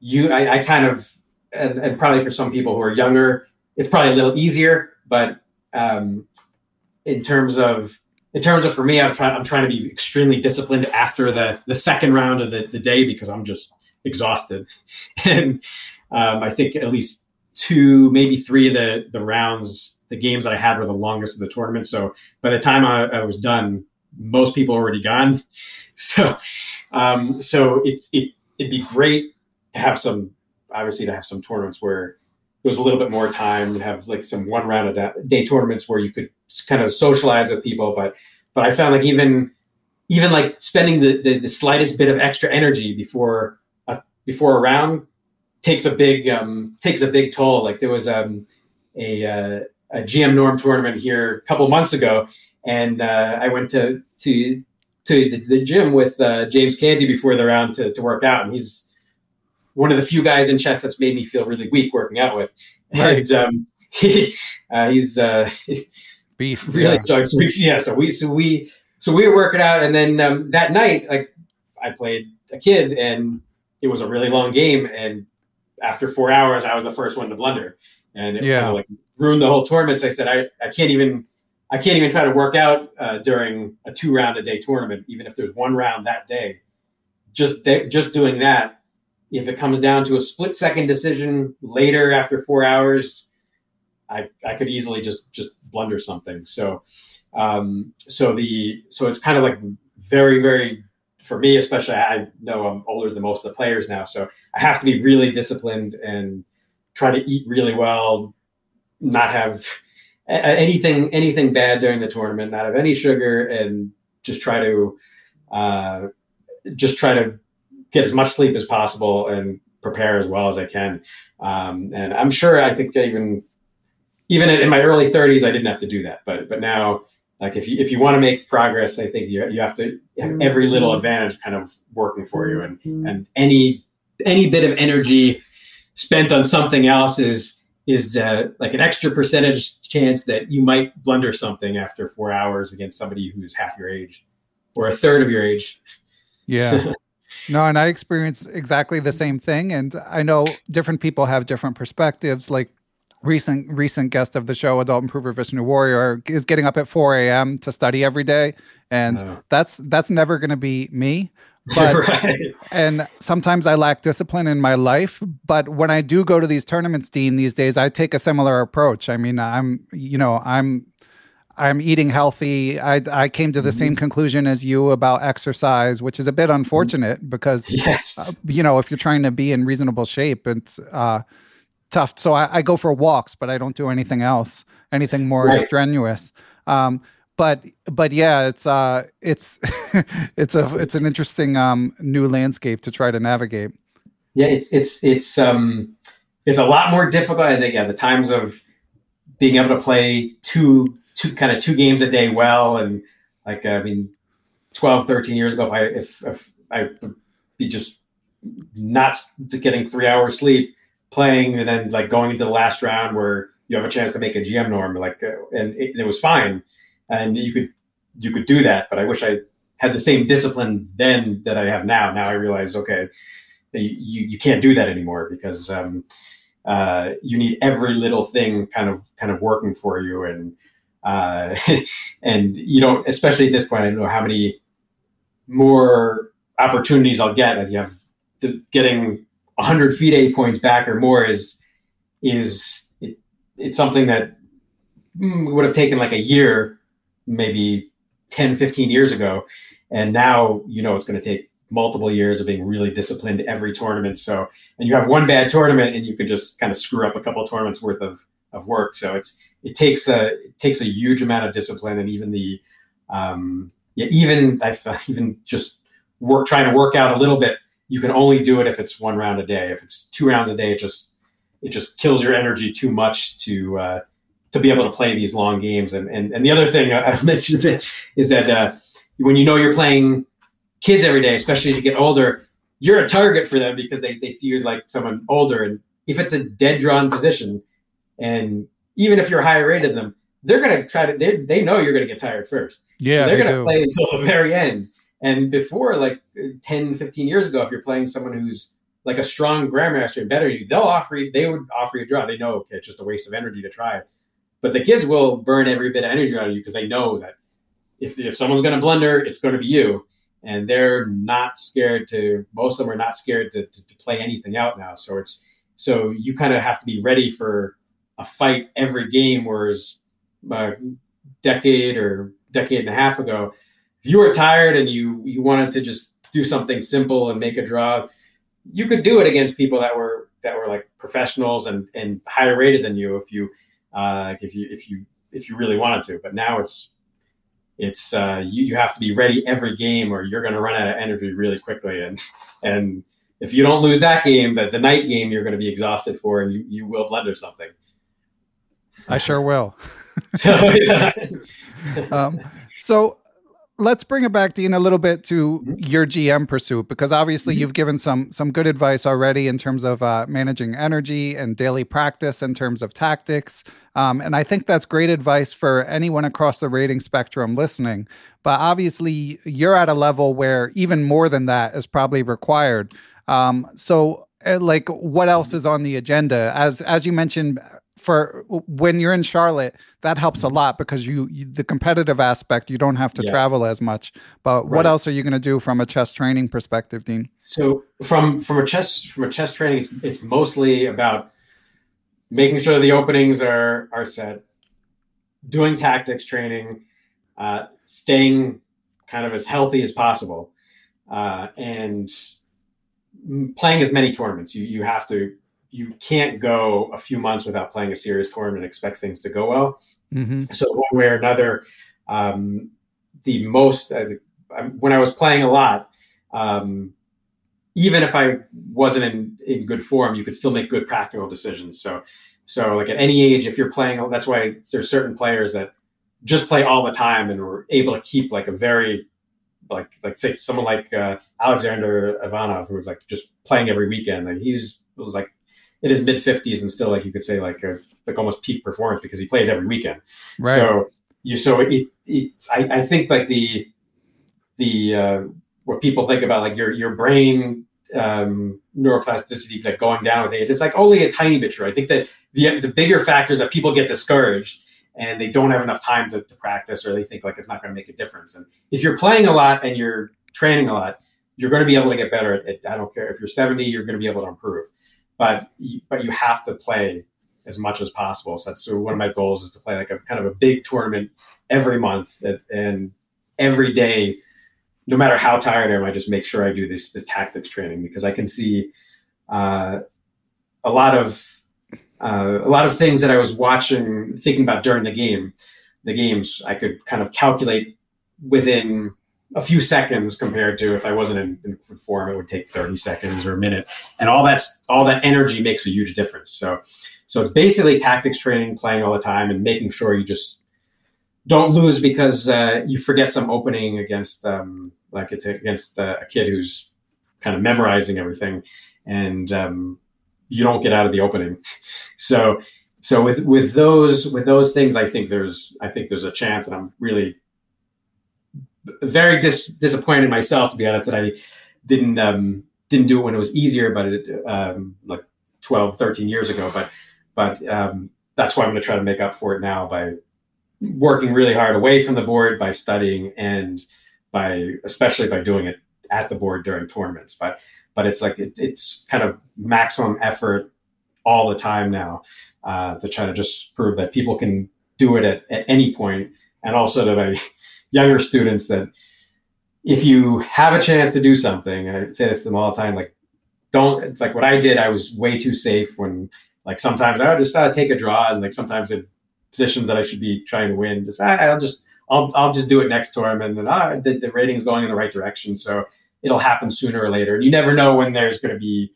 you, I, I kind of, and, and, probably for some people who are younger, it's probably a little easier. But um, in terms of, in terms of for me, I'm trying, I'm trying to be extremely disciplined after the the second round of the, the day because I'm just exhausted, and um, I think at least two, maybe three of the the rounds, the games that I had were the longest of the tournament. So by the time I, I was done, most people already gone. So, um, so it, it, it'd be great to have some, obviously to have some tournaments where there was a little bit more time to have like some one round a day tournaments where you could kind of socialize with people. But, but I found like even, even like spending the, the, the slightest bit of extra energy before, a, before a round takes a big, um, takes a big toll. Like there was, um, a, uh, a GM norm tournament here a couple months ago and uh, I went to to to the, the gym with uh, James Canty before the round to, to work out, and he's one of the few guys in chess that's made me feel really weak working out with. Right. And um, he, uh, he's uh, beef, really yeah. strong. So we, yeah, so we so we so we were working out, and then um, that night, like I played a kid, and it was a really long game, and after four hours, I was the first one to blunder, and it yeah. kind of like ruined the whole tournament. So I said, I, I can't even I can't even try to work out uh, during a two round a day tournament, even if there's one round that day. Just th- just doing that, if it comes down to a split second decision later after four hours, I, I could easily just just blunder something. So um, so the so it's kind of like very very for me especially. I know I'm older than most of the players now, so I have to be really disciplined and try to eat really well, not have anything anything bad during the tournament, not have any sugar, and just try to uh, just try to get as much sleep as possible and prepare as well as I can. Um, and I'm sure I think even even in my early 30s, I didn't have to do that, but but now. Like if you if you want to make progress, I think you, you have to have every little advantage kind of working for you, and and any any bit of energy spent on something else is is uh, like an extra percentage chance that you might blunder something after four hours against somebody who's half your age or a third of your age. Yeah. no, and I experience exactly the same thing. And I know different people have different perspectives. Like recent recent guest of the show, Adult Improver Vishnu Warrier, is getting up at 4 a.m. to study every day. And oh. that's that's never gonna be me. But right. and sometimes I lack discipline in my life. But when I do go to these tournaments, Dean, these days I take a similar approach. I mean, I'm you know I'm I'm eating healthy. I I came to the mm-hmm. same conclusion as you about exercise, which is a bit unfortunate because yes. Uh, you know if you're trying to be in reasonable shape, it's uh, tough. So I, I, go for walks, but I don't do anything else, anything more right. strenuous. Um, but but yeah, it's uh it's it's a it's an interesting um new landscape to try to navigate. Yeah, it's it's it's um it's a lot more difficult. I think yeah, the times of being able to play two two kind of two games a day well and like I mean 12 13 years ago if I if if I be just not getting 3 hours sleep playing and then like going into the last round where you have a chance to make a GM norm like uh, and, it, and it was fine and you could you could do that. But I wish I had the same discipline then that I have now. Now I realize, okay, you, you can't do that anymore because um, uh, you need every little thing kind of kind of working for you and uh, and you don't especially at this point I don't know how many more opportunities I'll get like you have the, getting 100 FIDE points back or more is is it, it's something that mm, would have taken like a year maybe 10 15 years ago and now you know it's going to take multiple years of being really disciplined every tournament. So, and you have one bad tournament and you could just kind of screw up a couple of tournaments worth of, of work. So it's, it takes a, it takes a huge amount of discipline and even the, um, yeah, even I've even just work, trying to work out a little bit, you can only do it if it's one round a day. If it's two rounds a day, it just, it just kills your energy too much to, uh, to be able to play these long games. And, and, and the other thing I mentioned is, is that, uh, when you know you're playing kids every day, especially as you get older, you're a target for them because they, they see you as like someone older. And if it's a dead drawn position, and even if you're higher rated than them, they're going to try to, they, they know you're going to get tired first. Yeah. So they're they going to play until the very end. And before, like 10, 15 years ago, if you're playing someone who's like a strong grandmaster and better you, they'll offer you, they would offer you a draw. They know, okay, it's just a waste of energy to try. But the kids will burn every bit of energy out of you because they know that if, if someone's going to blunder, it's going to be you and they're not scared to most of them are not scared to, to, to play anything out now so it's so you kind of have to be ready for a fight every game whereas a decade or decade and a half ago if you were tired and you you wanted to just do something simple and make a draw you could do it against people that were that were like professionals and and higher rated than you if you uh if you if you if you really wanted to. But now it's it's uh, you, you have to be ready every game or you're going to run out of energy really quickly. And and if you don't lose that game the, the night game you're going to be exhausted for and you, you will blunder something i sure will so yeah. um, so let's bring it back, Dean, a little bit to mm-hmm. your GM pursuit because obviously mm-hmm. you've given some some good advice already in terms of uh, managing energy and daily practice in terms of tactics. Um, and I think that's great advice for anyone across the rating spectrum listening. But obviously, you're at a level where even more than that is probably required. Um, so, uh, like, what else is on the agenda? As as you mentioned for when you're in Charlotte, that helps a lot because you, you the competitive aspect you don't have to yes. travel as much. But right. what else are you going to do from a chess training perspective, Dean? So from from a chess from a chess training, it's, it's mostly about making sure the openings are are set, doing tactics training, uh, staying kind of as healthy as possible, uh, and playing as many tournaments. You you have to you can't go a few months without playing a serious tournament and expect things to go well. Mm-hmm. So one way or another, um, the most uh, when I was playing a lot, um, even if I wasn't in, in good form, you could still make good practical decisions. So, so like at any age, if you're playing, that's why there's certain players that just play all the time and were able to keep like a very like like say someone like uh, Alexander Ivanov who was like just playing every weekend. Like he's was like in his mid 50s and still like you could say like a like almost peak performance because he plays every weekend. Right. So you so it, it I, I think like the the uh, what people think about like your your brain um, neuroplasticity like going down with age. It's like only a tiny bit true. I think that the the bigger factors that people get discouraged and they don't have enough time to, to practice or they think like it's not going to make a difference. And if you're playing a lot and you're training a lot, you're going to be able to get better at it. I don't care if you're 70, you're going to be able to improve but but you have to play as much as possible. So that's one of my goals is to play like a kind of a big tournament every month and every day, no matter how tired I am, I just make sure I do this this tactics training because I can see uh, a lot of uh, a lot of things that I was watching, thinking about during the game, the games. I could kind of calculate within a few seconds compared to if I wasn't in, in, form, it would take 30 seconds or a minute. And all that's all that energy makes a huge difference. So so it's basically tactics training, playing all the time, and making sure you just don't lose because uh, you forget some opening against um, like it's against uh, a kid who's kind of memorizing everything, and um, you don't get out of the opening. so so with with those with those things, I think there's I think there's a chance, and I'm really very dis- disappointed in myself to be honest that I didn't um, didn't do it when it was easier, but it, um, like 12, 13 years ago. But but um, that's why I'm going to try to make up for it now by working really hard away from the board, by studying, and by especially by doing it at the board during tournaments. But but it's like it, it's kind of maximum effort all the time now uh, to try to just prove that people can do it at, at any point, and also to my younger students that if you have a chance to do something, and I say this to them all the time, like don't like what I did. I was way too safe when like sometimes I would just uh, take a draw, and like sometimes in positions that I should be trying to win, just I, will just I'll I'll just do it next tournament, and then ah, the, the rating's going in the right direction, so it'll happen sooner or later. And you never know when there's to be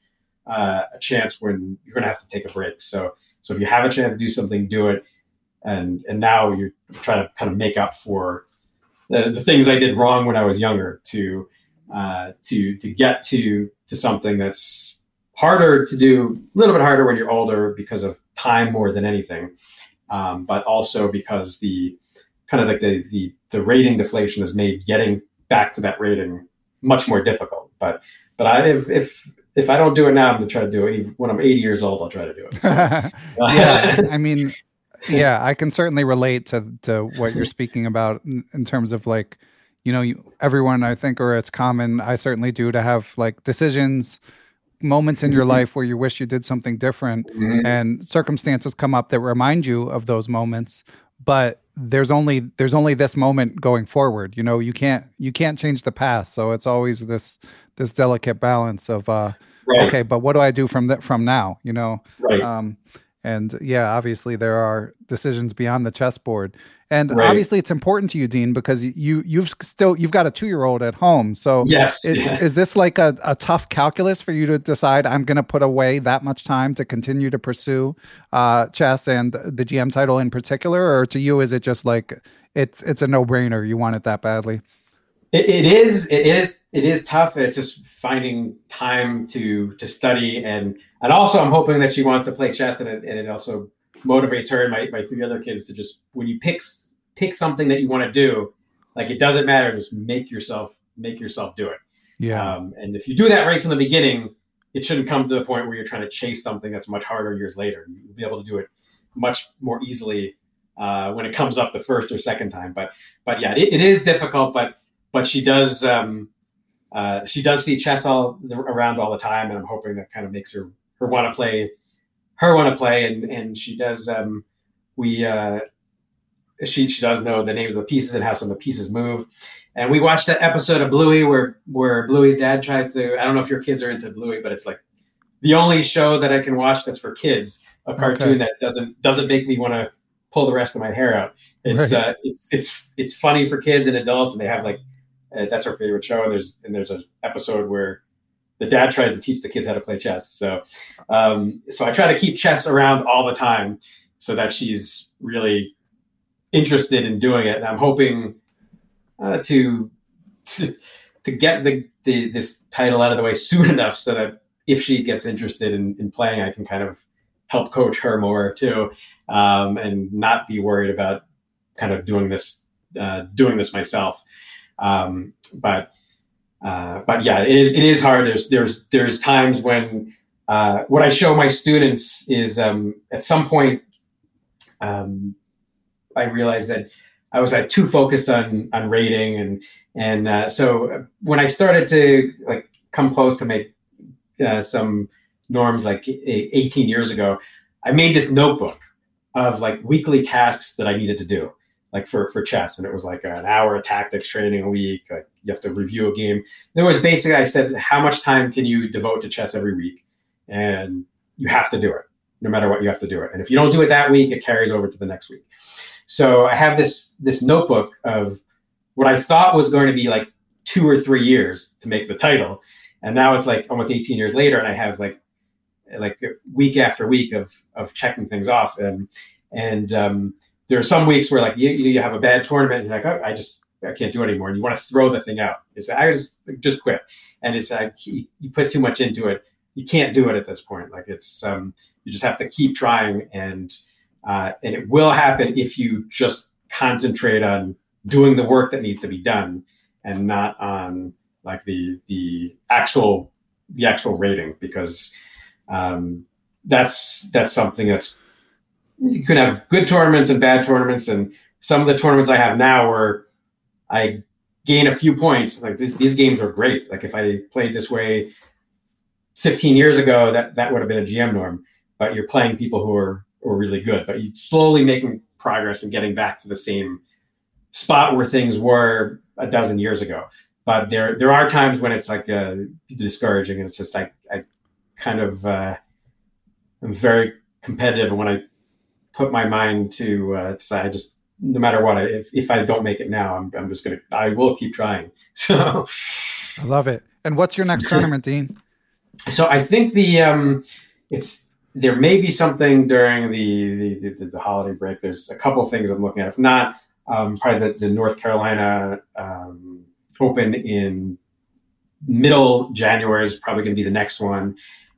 uh, a chance when you're to have to take a break. So so if you have a chance to do something, do it. And and now you're trying to kind of make up for the, the things I did wrong when I was younger to uh, to to get to to something that's harder to do, a little bit harder when you're older because of time more than anything, um, but also because the kind of like the, the the rating deflation has made getting back to that rating much more difficult. But but I, if if if I don't do it now, I'm gonna try to do it. When I'm 80 years old, I'll try to do it. So. yeah, I mean, yeah, I can certainly relate to to what you're speaking about in, in terms of like, you know, you, everyone I think, or it's common. I certainly do to have like decisions, moments in your mm-hmm. life where you wish you did something different, mm-hmm. and circumstances come up that remind you of those moments. But there's only there's only this moment going forward. You know, you can't you can't change the past. So it's always this this delicate balance of uh, right. okay, but what do I do from that from now? You know, right. um, and yeah, obviously there are decisions beyond the chessboard. And right. obviously it's important to you, Dean, because you you've still you've got a two year old at home. So yes, it, yeah. is this like a, a tough calculus for you to decide I'm going to put away that much time to continue to pursue uh, chess and the GM title in particular, or to you is it just like it's it's a no brainer? You want it that badly? It, it is. It is. It is tough. It's just finding time to to study and and also I'm hoping that she wants to play chess and it, and it also motivates her and my, my three other kids to just when you pick pick something that you want to do, like it doesn't matter, just make yourself make yourself do it. Yeah. Um, and if you do that right from the beginning, it shouldn't come to the point where you're trying to chase something that's much harder years later. You'll be able to do it much more easily uh, when it comes up the first or second time. But but yeah, it, it is difficult. But but she does um, uh, she does see chess all around all the time, and I'm hoping that kind of makes her her want to play her want to play, and and she does. Um, we uh, she she does know the names of the pieces and how some of the pieces move. And we watched that episode of Bluey where where Bluey's dad tries to. I don't know if your kids are into Bluey, but it's like the only show that I can watch that's for kids. A cartoon okay. that doesn't doesn't make me want to pull the rest of my hair out. It's right. uh, it's it's it's funny for kids and adults, and they have like uh, that's our favorite show. And there's and there's an episode where the dad tries to teach the kids how to play chess. So um, so I try to keep chess around all the time so that she's really interested in doing it. And I'm hoping uh, to, to to get the, the this title out of the way soon enough so that if she gets interested in, in playing, I can kind of help coach her more too, um, and not be worried about kind of doing this uh, doing this myself. Um, but uh, but yeah, it is it is hard. There's there's there's times when uh, what I show my students is um, at some point um, I realized that I was like too focused on on rating and and uh, so when I started to like come close to make uh, some norms like 18 years ago, I made this notebook of like weekly tasks that I needed to do like for for chess, and it was like an hour of tactics training a week. Like you have to review a game. There was basically I said, how much time can you devote to chess every week, and you have to do it no matter what. You have to do it, and if you don't do it that week, it carries over to the next week. So I have this this notebook of what I thought was going to be like two or three years to make the title, and now it's like almost 18 years later, and I have like like week after week of of checking things off, and and um, there are some weeks where like you, you have a bad tournament and you're like, oh, I just I can't do it anymore, and you want to throw the thing out. It's like, I just just quit, and it's like you put too much into it. You can't do it at this point. Like it's um, you just have to keep trying, and uh, and it will happen if you just concentrate on doing the work that needs to be done. and not on like the the actual the actual rating because um, that's that's something that's you can have good tournaments and bad tournaments and some of the tournaments I have now where I gain a few points like these, these games are great. Like if I played this way 15 years ago that that would have been a GM norm. But you're playing people who are, are really good. But you're slowly making progress and getting back to the same spot where things were a dozen years ago. But there there are times when it's like uh, discouraging and it's just like I kind of uh, I'm very competitive and when I put my mind to uh, decide I just no matter what if, if I don't make it now I'm, I'm just gonna I will keep trying. So I love it. And what's your next tournament Dean? so I think the um it's there may be something during the the, the, the holiday break. There's a couple things I'm looking at. If not um, probably the, the North Carolina um, Open in middle January is probably going to be the next one,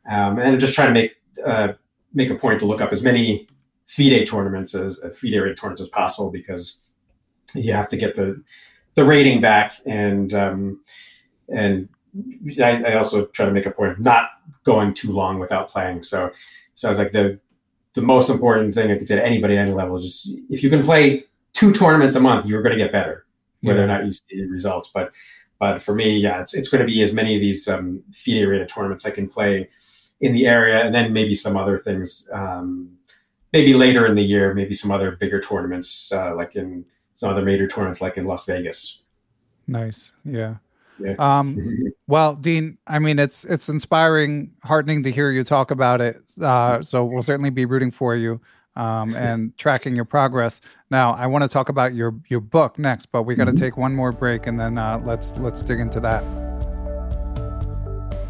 um, and I'm just trying to make uh, make a point to look up as many FIDE tournaments as uh, FIDE rated tournaments as possible because you have to get the the rating back and um, and I, I, also try to make a point of not going too long without playing. So so I was like the the most important thing I could say to anybody at any level is just if you can play two tournaments a month, you're going to get better whether or not you see the results. But but for me, yeah, it's it's going to be as many of these um, FIDE rated tournaments I can play in the area, and then maybe some other things. Um, maybe later in the year, maybe some other bigger tournaments, uh, like in some other major tournaments, like in Las Vegas. Nice, yeah. Yeah. Um, well, Dean, I mean, it's it's inspiring, heartening to hear you talk about it. Uh, so we'll certainly be rooting for you um, and tracking your progress. Now, I want to talk about your your book next, but we got to mm-hmm. take one more break, and then uh, let's let's dig into that.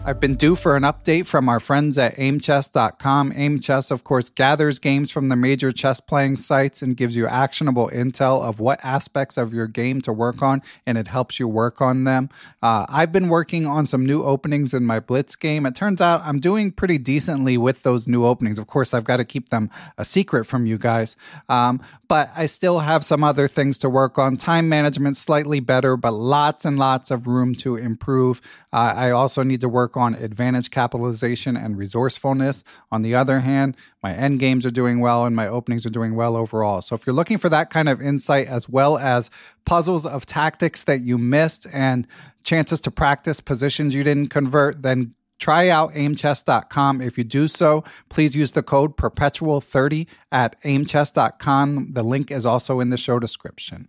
I've been due for an update from our friends at aimchess.com. Aimchess, of course, gathers games from the major chess playing sites and gives you actionable intel of what aspects of your game to work on, and it helps you work on them. Uh, I've been working on some new openings in my Blitz game. It turns out I'm doing pretty decently with those new openings. Of course, I've got to keep them a secret from you guys, um, but I still have some other things to work on. Time management slightly better, but lots and lots of room to improve. Uh, I also need to work on advantage capitalization and resourcefulness. On the other hand, my end games are doing well and my openings are doing well overall. So if you're looking for that kind of insight as well as puzzles of tactics that you missed and chances to practice positions you didn't convert, then try out aimchess.com. If you do so, please use the code perpetual30 at aimchess.com. The link is also in the show description.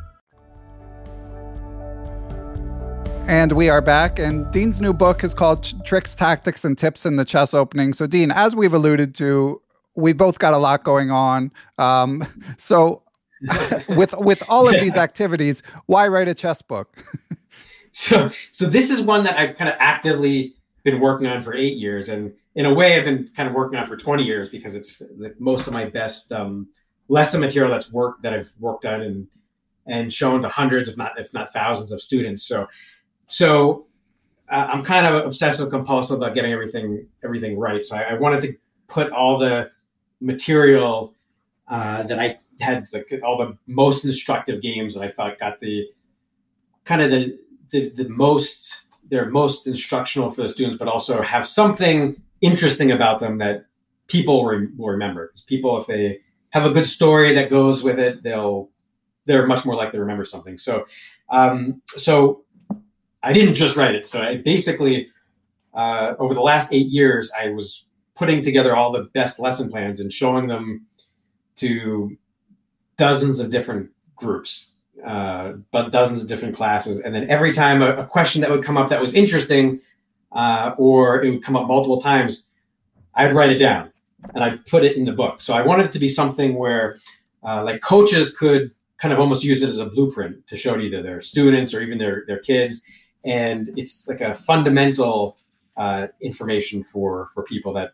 And we are back. And Dean's new book is called Tricks, Tactics, and Tips in the Chess Opening. So, Dean, as we've alluded to, we both got a lot going on. Um, so, with with all of these activities, why write a chess book? so, so this is one that I've kind of actively been working on for eight years, and in a way, I've been kind of working on for twenty years because it's like most of my best um, lesson material that's work that I've worked on and and shown to hundreds, if not if not thousands, of students. So so uh, I'm kind of obsessive compulsive about getting everything everything right. So I, I wanted to put all the material uh, that I had, the, all the most instructive games that I thought got the kind of the, the the most they're most instructional for the students, but also have something interesting about them that people re- will remember. Because people, if they have a good story that goes with it, they'll they're much more likely to remember something. So, um, so I didn't just write it. So I basically, uh, over the last eight years, I was putting together all the best lesson plans and showing them to dozens of different groups, uh, but dozens of different classes. And then every time a, a question that would come up that was interesting, uh, or it would come up multiple times, I'd write it down and I'd put it in the book. So I wanted it to be something where, uh, like coaches could kind of almost use it as a blueprint to show to either their students or even their their kids, and it's like a fundamental uh, information for for people that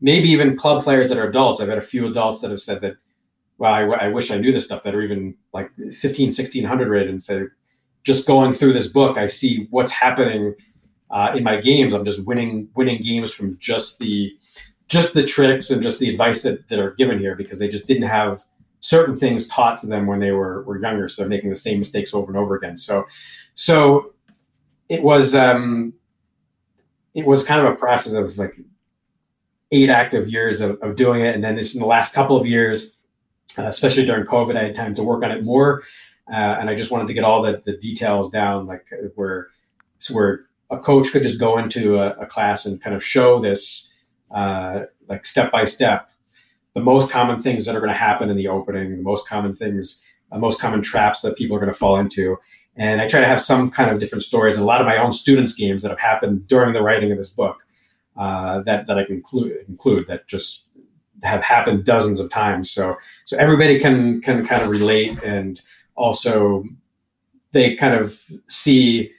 maybe even club players that are adults. I've had a few adults that have said that, well, I, I wish I knew this stuff that are even like 15, 1600 rated and say, just going through this book, I see what's happening uh, in my games. I'm just winning, winning games from just the, just the tricks and just the advice that, that are given here because they just didn't have certain things taught to them when they were, were younger. So they're making the same mistakes over and over again. So, so it was, um, it was kind of a process of like eight active years of, of doing it. And then this in the last couple of years, uh, especially during COVID, I had time to work on it more. Uh, and I just wanted to get all the, the details down, like where, where a coach could just go into a, a class and kind of show this, uh, like step by step, the most common things that are going to happen in the opening, the most common things, the most common traps that people are going to fall into. And I try to have some kind of different stories and a lot of my own students' games that have happened during the writing of this book uh, that that I can include include that just have happened dozens of times. So so everybody can can kind of relate and also they kind of see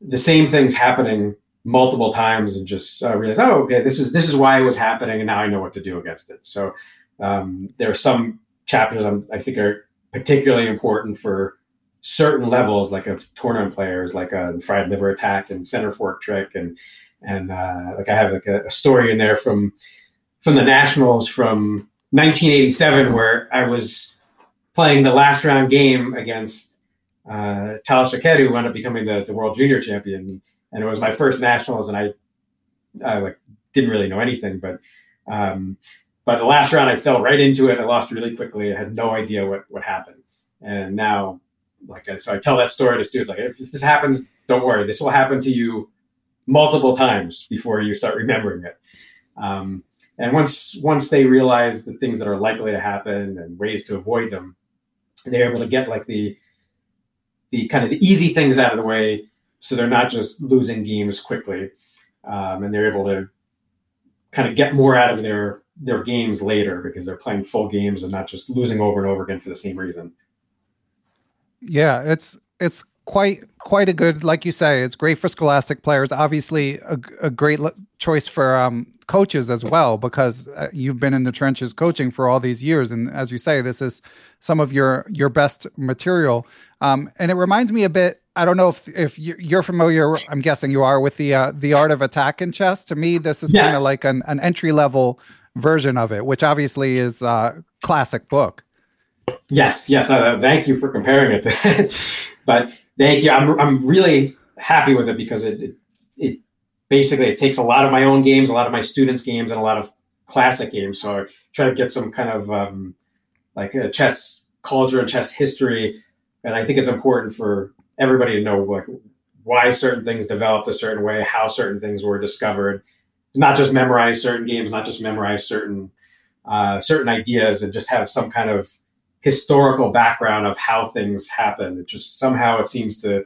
the same things happening multiple times and just uh, realize oh okay this is this is why it was happening and now I know what to do against it. So um, there are some chapters I'm, I think are particularly important for certain levels like of tournament players like a fried liver attack and center fork trick and and uh, like I have like a, a, story in there from from the Nationals from 1987 where I was playing the last round game against uh, Talis who wound up becoming the, the world junior champion, and it was my first Nationals, and I, I like didn't really know anything, but um, but the last round I fell right into it. I lost really quickly. I had no idea what what happened, and now like so I tell that story to students like if this happens, don't worry, this will happen to you multiple times before you start remembering it. Um, and once once they realize the things that are likely to happen and ways to avoid them, they're able to get like the the kind of the easy things out of the way, so they're not just losing games quickly, um, and they're able to kind of get more out of their their games later because they're playing full games and not just losing over and over again for the same reason. Yeah, it's it's quite quite a good like you say it's great for scholastic players. Obviously a, a great choice for um, coaches as well because uh, you've been in the trenches coaching for all these years. And as you say this is some of your your best material. Um, and it reminds me a bit i don't know if if you're familiar i'm guessing you are with the uh, the art of attack in chess. To me this is yes. kind of like an, an entry level version of it which obviously is a uh, classic book yes yes uh, thank you for comparing it to but thank you. I'm I'm really happy with it because it, it, it basically it takes a lot of my own games, a lot of my students' games, and a lot of classic games. So I try to get some kind of um, like a chess culture and chess history, and I think it's important for everybody to know like why certain things developed a certain way, how certain things were discovered. Not just memorize certain games, not just memorize certain uh, certain ideas, and just have some kind of historical background of how things happen. It just somehow it seems to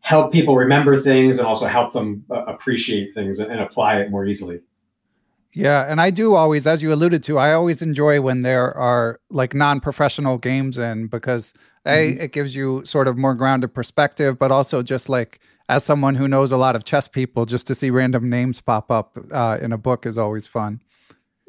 help people remember things and also help them uh, appreciate things and, and apply it more easily. Yeah, and I do always, as you alluded to, I always enjoy when there are like non-professional games in because a mm-hmm. it gives you sort of more grounded perspective, but also just like as someone who knows a lot of chess people, just to see random names pop up uh, in a book is always fun.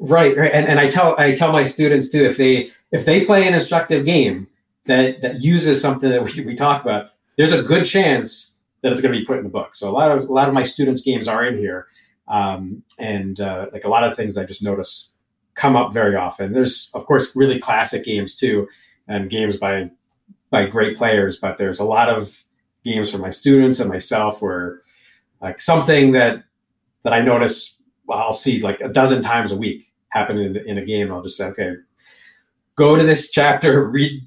Right, right, and and I tell I tell my students too if they if they play an instructive game that that uses something that we, we talk about, there's a good chance that it's going to be put in the book. So a lot of a lot of my students' games are in here, um, and uh, like a lot of things I just notice come up very often. There's of course really classic games too, and games by by great players, but there's a lot of games for my students and myself where like something that that I notice I'll see like a dozen times a week happen in, in a game. I'll just say, okay, go to this chapter, read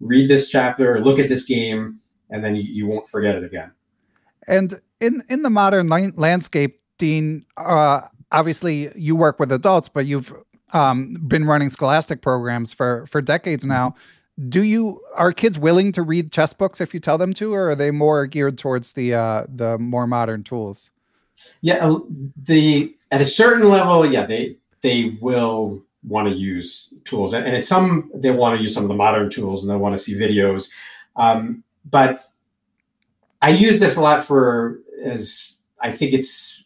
read this chapter, look at this game, and then you, you won't forget it again. And in in the modern landscape, Dean, uh, obviously you work with adults, but you've um, been running scholastic programs for for decades now. Do you are kids willing to read chess books if you tell them to, or are they more geared towards the uh, the more modern tools? Yeah, the at a certain level, yeah, they they will want to use tools, and, it's some they want to use some of the modern tools and they want to see videos. Um, but I use this a lot for as I think it's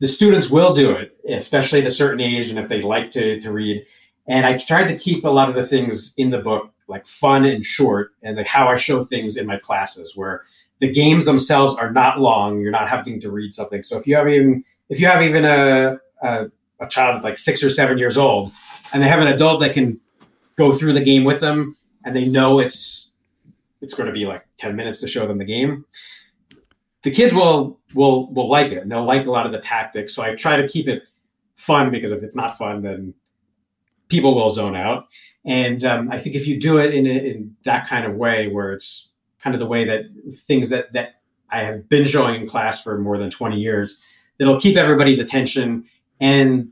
the students will do it, especially at a certain age, and if they like to to read. And I tried to keep a lot of the things in the book like fun and short, and like how I show things in my classes, where the games themselves are not long. You're not having to read something. So if you have even if you have even a, a, a child that's like six or seven years old, and they have an adult that can go through the game with them, and they know it's it's going to be like ten minutes to show them the game, the kids will will will like it, and they'll like a lot of the tactics. So I try to keep it fun because if it's not fun, then people will zone out. And um, I think if you do it in, in that kind of way, where it's kind of the way that things that that I have been showing in class for more than 20 years, it'll keep everybody's attention. And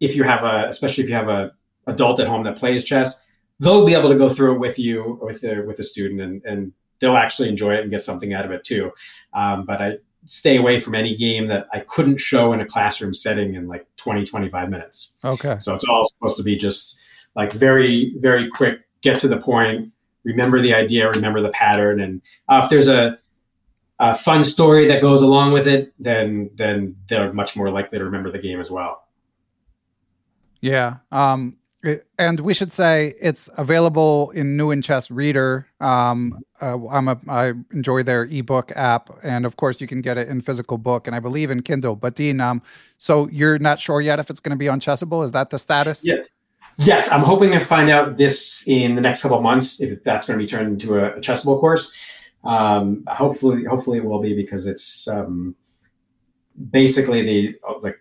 if you have a, especially if you have a adult at home that plays chess, they'll be able to go through it with you with the with the student, and and they'll actually enjoy it and get something out of it too. Um, but I stay away from any game that I couldn't show in a classroom setting in like 20, 25 minutes. Okay. So it's all supposed to be just like very, very quick, get to the point, remember the idea, remember the pattern. And uh, if there's a, a fun story that goes along with it, then then they're much more likely to remember the game as well. Yeah. Um, and we should say it's available in New in Chess Reader. Um, uh, I'm a I enjoy their ebook app, and of course you can get it in physical book, and I believe in Kindle. But Dean, um, so you're not sure yet if it's going to be on Chessable? Is that the status? Yes. Yes, I'm hoping to find out this in the next couple months if that's going to be turned into a, a Chessable course. Um, hopefully, hopefully it will be because it's um, basically the like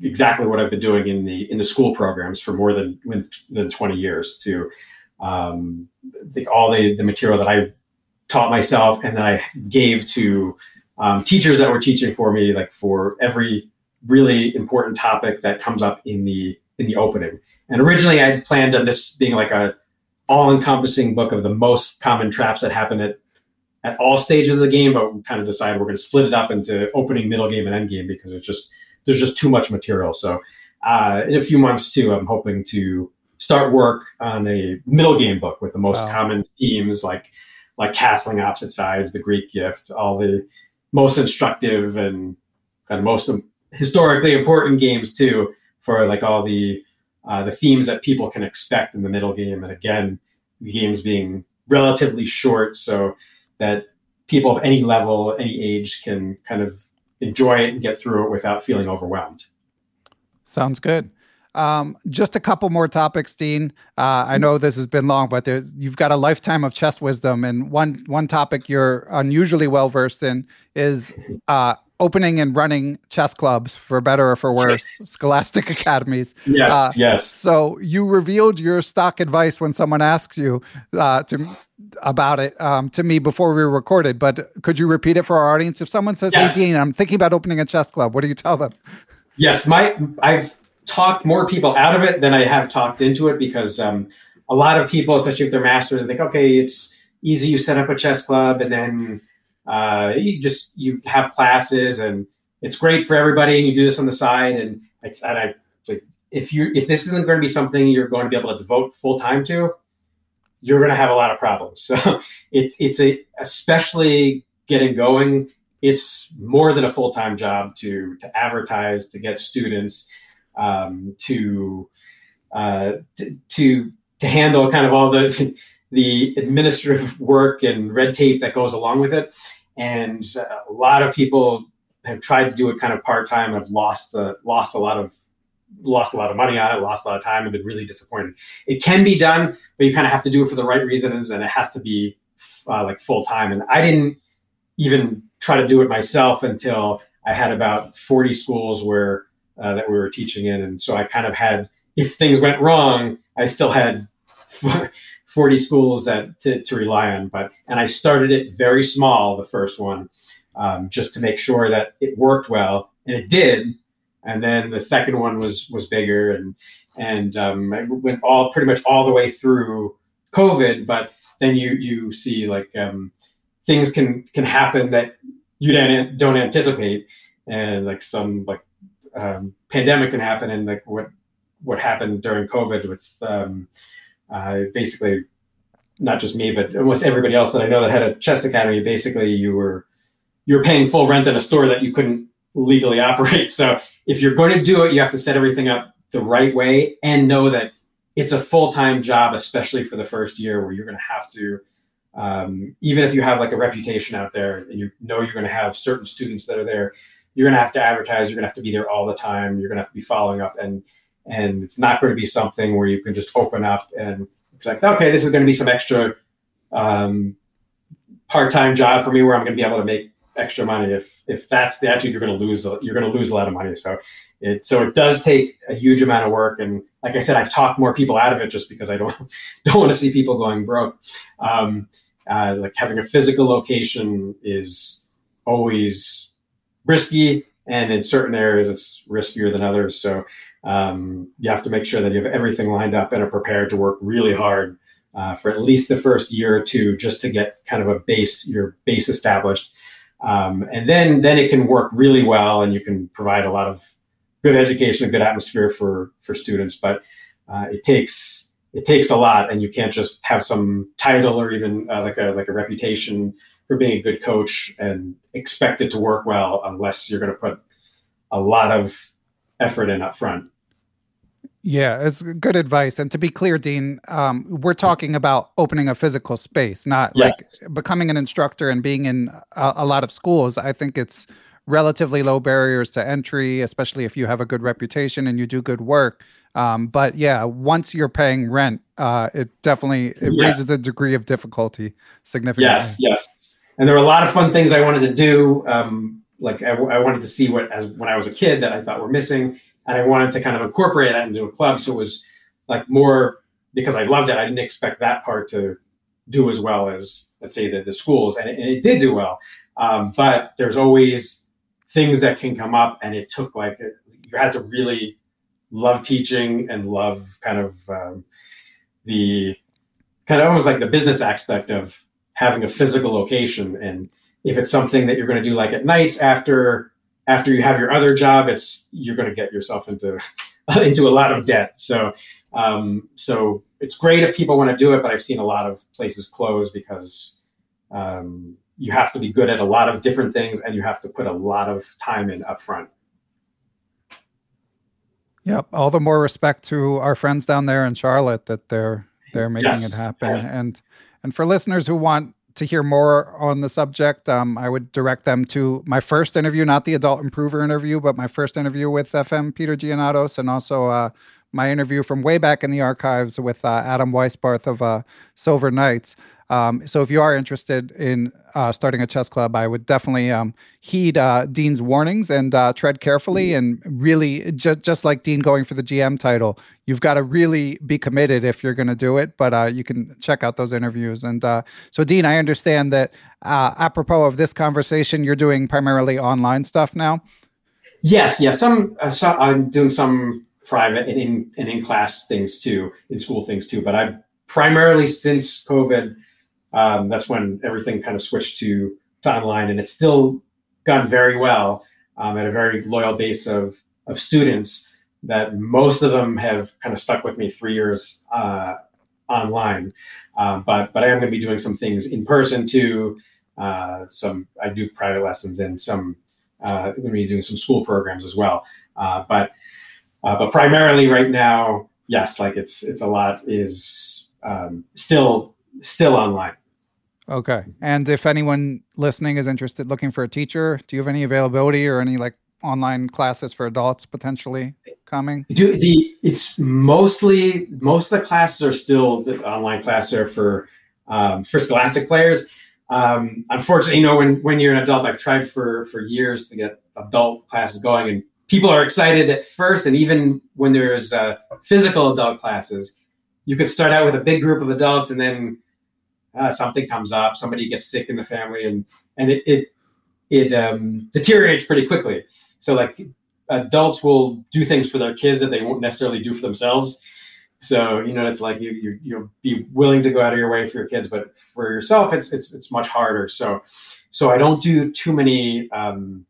exactly what I've been doing in the in the school programs for more than than 20 years to um, think all the the material that I taught myself and that I gave to um, teachers that were teaching for me, like for every really important topic that comes up in the in the opening. And originally, I planned on this being like a all-encompassing book of the most common traps that happen at at all stages of the game, but we kind of decided we're going to split it up into opening, middle game, and end game because it's just there's just too much material. So uh, in a few months too, I'm hoping to start work on a middle game book with the most wow. common themes like like castling opposite sides, the Greek gift, all the most instructive and kind of most historically important games too for like all the uh, the themes that people can expect in the middle game. And again, the games being relatively short so that people of any level, any age can kind of enjoy it and get through it without feeling overwhelmed. Sounds good. Um, just a couple more topics, Dean. Uh, I know this has been long, but you've got a lifetime of chess wisdom, and one one topic you're unusually well versed in is uh, opening and running chess clubs, for better or for worse, yes. scholastic academies. Yes, uh, yes. So you revealed your stock advice when someone asks you uh, to about it um, to me before we recorded. But could you repeat it for our audience? If someone says, yes. "Hey, Dean, I'm thinking about opening a chess club," what do you tell them? Yes, my I've talked more people out of it than I have talked into it because um, a lot of people, especially if they're masters, they think, "Okay, it's easy. You set up a chess club, and then." Uh, you just you have classes and it's great for everybody and you do this on the side and, and I, like, if you if this isn't going to be something you're going to be able to devote full time to you're going to have a lot of problems so it's it's a especially getting going it's more than a full time job to to advertise to get students um, to, uh, to to to handle kind of all the the administrative work and red tape that goes along with it. And uh, a lot of people have tried to do it kind of part time and have lost the lost a lot of lost a lot of money on it, lost a lot of time, and been really disappointed. It can be done, but you kind of have to do it for the right reasons, and it has to be uh, like full time. And I didn't even try to do it myself until I had about forty schools where uh, that we were teaching in, and so I kind of had if things went wrong, I still had 40 schools that to, to rely on. But and I started it very small, the first one, um, just to make sure that it worked well, and it did. And then the second one was was bigger, and and um, I went all pretty much all the way through COVID. But then you you see like um, things can can happen that you don't don't anticipate, and like some like um, pandemic can happen, and like what what happened during COVID with um, uh, basically not just me, but almost everybody else that I know that had a chess academy. Basically, you were you were paying full rent in a store that you couldn't legally operate. So if you're going to do it, you have to set everything up the right way and know that it's a full time job, especially for the first year, where you're going to have to. Um, even if you have like a reputation out there and you know you're going to have certain students that are there, you're going to have to advertise. You're going to have to be there all the time. You're going to have to be following up, and and it's not going to be something where you can just open up and like, okay, this is going to be some extra um, part-time job for me where I'm going to be able to make extra money. If if that's the attitude, you're going to lose. You're going to lose a lot of money. So it so it does take a huge amount of work. And like I said, I've talked more people out of it just because I don't don't want to see people going broke. Um, uh, like having a physical location is always risky, and in certain areas it's riskier than others. So um, you have to make sure that you have everything lined up and are prepared to work really hard uh, for at least the first year or two just to get kind of a base your base established um, and then then it can work really well and you can provide a lot of good education a good atmosphere for for students but uh, it takes it takes a lot and you can't just have some title or even uh, like a like a reputation for being a good coach and expect it to work well unless you're going to put a lot of effort in up front. Yeah, it's good advice. And to be clear, Dean, um, we're talking about opening a physical space, not yes. like becoming an instructor and being in a, a, lot of schools. I think it's relatively low barriers to entry, especially if you have a good reputation and you do good work. Um, but yeah, once you're paying rent, uh, it definitely it yeah. raises the degree of difficulty significantly. Yes, yes. And there were a lot of fun things I wanted to do. Um, like I, I, wanted to see what as when I was a kid that I thought were missing, and I wanted to kind of incorporate that into a club. So it was like more because I loved it. I didn't expect that part to do as well as let's say the, the schools, and it, and it did do well. Um, but there's always things that can come up, and it took like you had to really love teaching and love kind of um, the kind of almost like the business aspect of having a physical location and if it's something that you're going to do like at nights after after you have your other job, it's you're going to get yourself into into a lot of debt. So um, so it's great if people want to do it, but I've seen a lot of places close because um, you have to be good at a lot of different things and you have to put a lot of time in upfront. Yep. All the more respect to our friends down there in Charlotte that they're they're making yes, it happen. Yes. And and for listeners who want to hear more on the subject, um, I would direct them to my first interview, not the adult improver interview, but my first interview with FM Peter Giannatos, and also uh, my interview from way back in the archives with uh, Adam Weisbarth of uh, Silver Knights. Um, so if you are interested in uh, starting a chess club, I would definitely um, heed uh, Dean's warnings and uh, tread carefully. And really, just just like Dean going for the GM title, you've got to really be committed if you're going to do it. But uh, you can check out those interviews. And uh, so, Dean, I understand that uh, apropos of this conversation, you're doing primarily online stuff now. Yes, yes. Some, some I'm doing some private and in and in class things too, in school things too. But I primarily since COVID um, that's when everything kind of switched to, to online, and it's still gone very well um, at a very loyal base of of students. That most of them have kind of stuck with me three years uh, online, um, but but I am going to be doing some things in person too. Uh, some I do private lessons and some uh, I'm going to be doing some school programs as well. Uh, but uh, but primarily right now, yes, like it's it's a lot is um, still still online. Okay. And if anyone listening is interested looking for a teacher, do you have any availability or any like online classes for adults potentially coming? Do the it's mostly most of the classes are still the online classes are for um, for Scholastic players. Um, unfortunately, you know, when when you're an adult, I've tried for for years to get adult classes going, and people are excited at first, and even when there's uh, physical adult classes, you could start out with a big group of adults, and then uh, something comes up, somebody gets sick in the family, and and it it, it um, deteriorates pretty quickly. So like adults will do things for their kids that they won't necessarily do for themselves. So you know, it's like you you you'll be willing to go out of your way for your kids, but for yourself, it's it's it's much harder. So so I don't do too many um,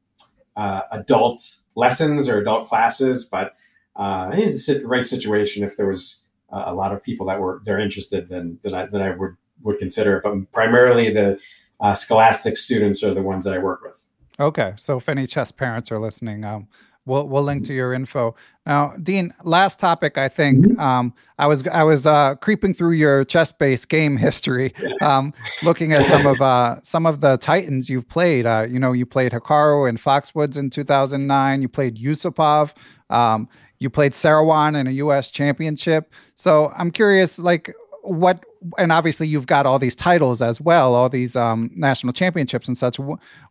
uh, adult lessons or adult classes, but uh, in the right situation, if there was a lot of people that were they're interested, then then I, then I would would consider. But primarily, the uh, Scholastic students are the ones that I work with. Okay, so if any chess parents are listening, um, we'll we'll link to your info. Now, Dean, last topic. I think Mm-hmm. um, I was I was uh, creeping through your ChessBase game history, um, looking at some of uh, some of the titans you've played. Uh, you know, you played Hikaru and Foxwoods in 2009. You played Yusupov. Um, you played Seirawan in a U.S. championship. So I'm curious, like, what? And obviously, you've got all these titles as well, all these um, national championships and such.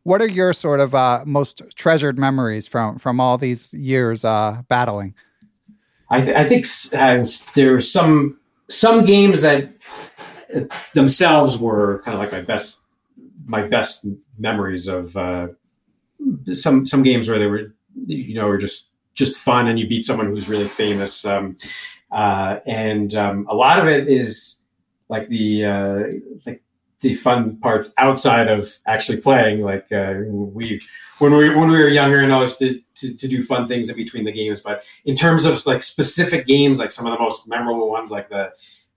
What are your sort of uh, most treasured memories from from all these years uh, battling? I, th- I think uh, there were some some games that uh, themselves were kind of like my best my best memories of uh, some some games where they were you know were just just fun and you beat someone who's really famous um, uh, and um, a lot of it is like the uh, like the fun parts outside of actually playing like uh, we when we when we were younger and always to, to, to do fun things in between the games. But in terms of like specific games like some of the most memorable ones like the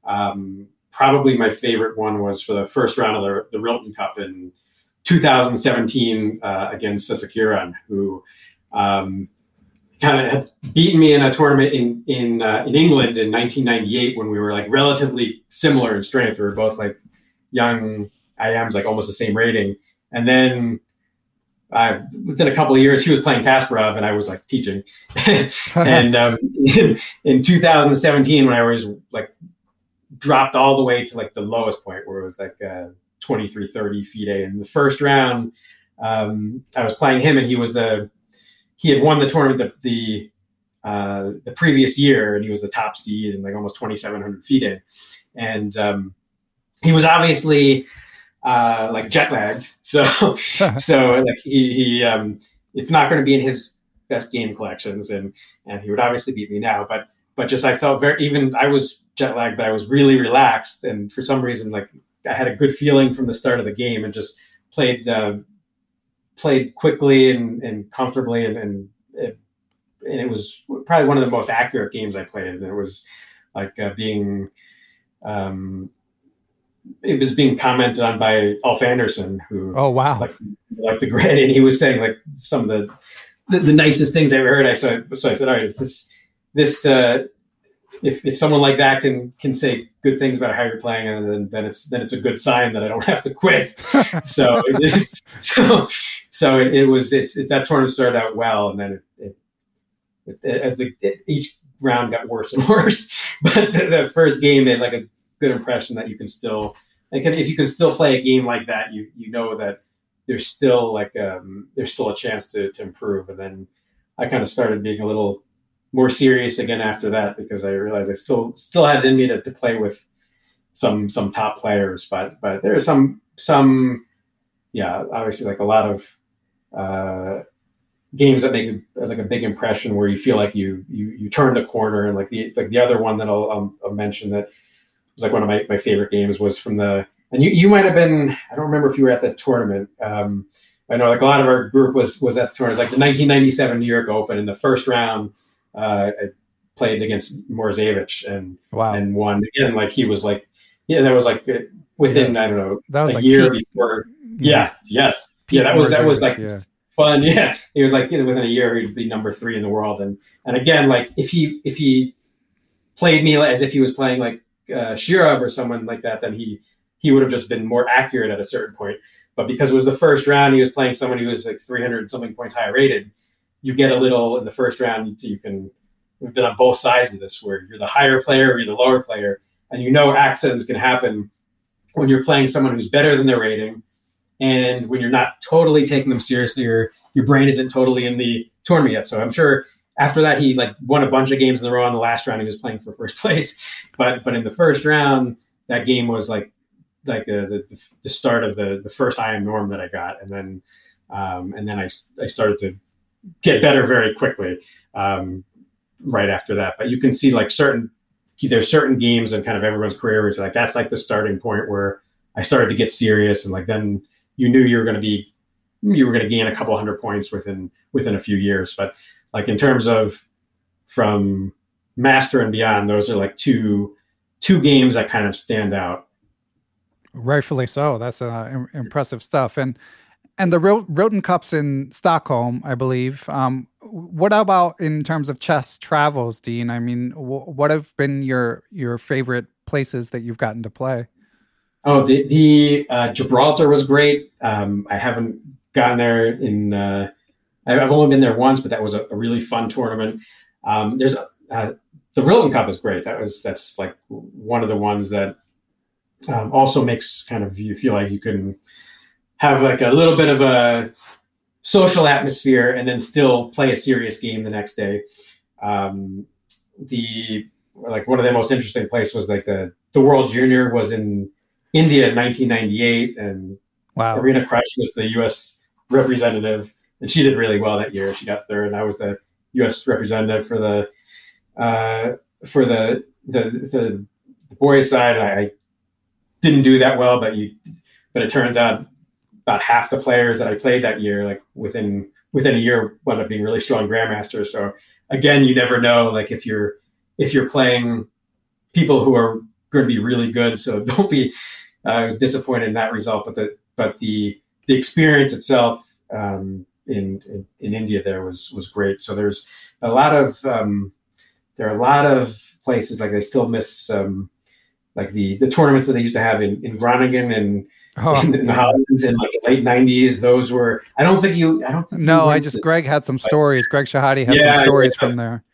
um, probably my favorite one was for the first round of the, the Rilton Cup in 2017 uh, against Sasikiran, who um, kind of had beaten me in a tournament in in uh, in England in 1998 when we were like relatively similar in strength. We were both like young IMs, like almost the same rating, and then. Uh, within a couple of years, he was playing Kasparov, and I was like teaching. and um, in, in 2017, when I was like dropped all the way to like the lowest point where it was like uh, 23 30 FIDE. In the first round, um, I was playing him, and he was the he had won the tournament the the, uh, the previous year, and he was the top seed and like almost 2700 feet in, And um, he was obviously uh, like jet lagged, so so like he, he um, it's not going to be in his best game collections, and and he would obviously beat me now, but but just I felt very even I was jet lagged, but I was really relaxed, and for some reason like I had a good feeling from the start of the game, and just played uh, played quickly and, and comfortably, and and it, and it was probably one of the most accurate games I played, and it was like uh, being. Um, it was being commented on by Ulf Andersson, who Oh wow! like like the great, and he was saying like some of the the, the nicest things I ever heard. I so so I said, all right, this this uh, if if someone like that can can say good things about how you're playing, and then then it's then it's a good sign that I don't have to quit. so it's, so so it, it was it's it, that tournament started out well, and then it, it, it as the it, each round got worse and worse. But the, the first game made like a good impression that you can still like if you can still play a game like that, you you know that there's still like um, there's still a chance to to improve. And then I kind of started being a little more serious again after that because I realized I still still had in me to, to play with some some top players, but but there are some some yeah obviously like a lot of uh, games that make a, like a big impression where you feel like you you you turned a corner and like the like the other one that I'll, I'll, I'll mention that was like one of my, my favorite games was from the and you, you might have been I don't remember if you were at that tournament. Um, I know like a lot of our group was was at the tournament, like the 1997 New York Open. In the first round, uh, I played against Morozevich and wow! and won again. Like he was like yeah, that was like uh, within I don't know That was a like year peak- before. Yeah, yes, yeah, that was that was like Yeah. fun. Yeah, he was like you know, within a year he'd be number three in the world, and and again like if he if he played me as if he was playing like uh, Shirov or someone like that, then he he would have just been more accurate at a certain point. But because it was the first round, he was playing someone who was like 300 something points higher rated. You get a little in the first round, you can. We've been on both sides of this, where you're the higher player or you're the lower player, and you know accidents can happen when you're playing someone who's better than their rating, and when you're not totally taking them seriously, or your brain isn't totally in the tournament yet. So I'm sure after that he like won a bunch of games in the row. In the last round, he was playing for first place, but but in the first round, that game was like like the the, the start of the the first I am norm that I got, and then um, and then I I started to get better very quickly um, right after that. But you can see like certain there's certain games and kind of everyone's career it's like that's like the starting point where I started to get serious and like then you knew you were going to be you were going to gain a couple hundred points within within a few years. But like in terms of from Master and Beyond, those are like two two games that kind of stand out. Rightfully so. That's uh, impressive stuff. And and the Ro- Rilton Cups in Stockholm, I believe. Um, what about in terms of chess travels, Dean? I mean, what have been your your favorite places that you've gotten to play? Oh, the the uh, Gibraltar was great. Um, I haven't gotten there in. Uh, I've only been there once, but that was a, a really fun tournament. Um, there's uh, the Rilton Cup is great. That was that's like one of the ones that um, also makes kind of you feel like you can have like a little bit of a social atmosphere and then still play a serious game the next day. Um, the like one of the most interesting places was like the the World Junior was in India in 1998, and wow. Irina Krush was the U.S. representative, and she did really well that year. She got third, and I was the U.S. representative for the uh, for the the the boys side. I didn't do that well, but you but it turns out about half the players that I played that year, like within within a year, wound up being really strong grandmasters. So again, you never know, like if you're if you're playing people who are going to be really good. So don't be uh, disappointed in that result. But the but the the experience itself um, in, in, in India there was was great. So there's a lot of um, there are a lot of places like I still miss um, like the the tournaments that they used to have in, in Groningen and oh, in, in the in like late nineties. Those were I don't think you I don't think No, I just to, Greg had some stories. Greg Shahade had yeah, some stories yeah. from there.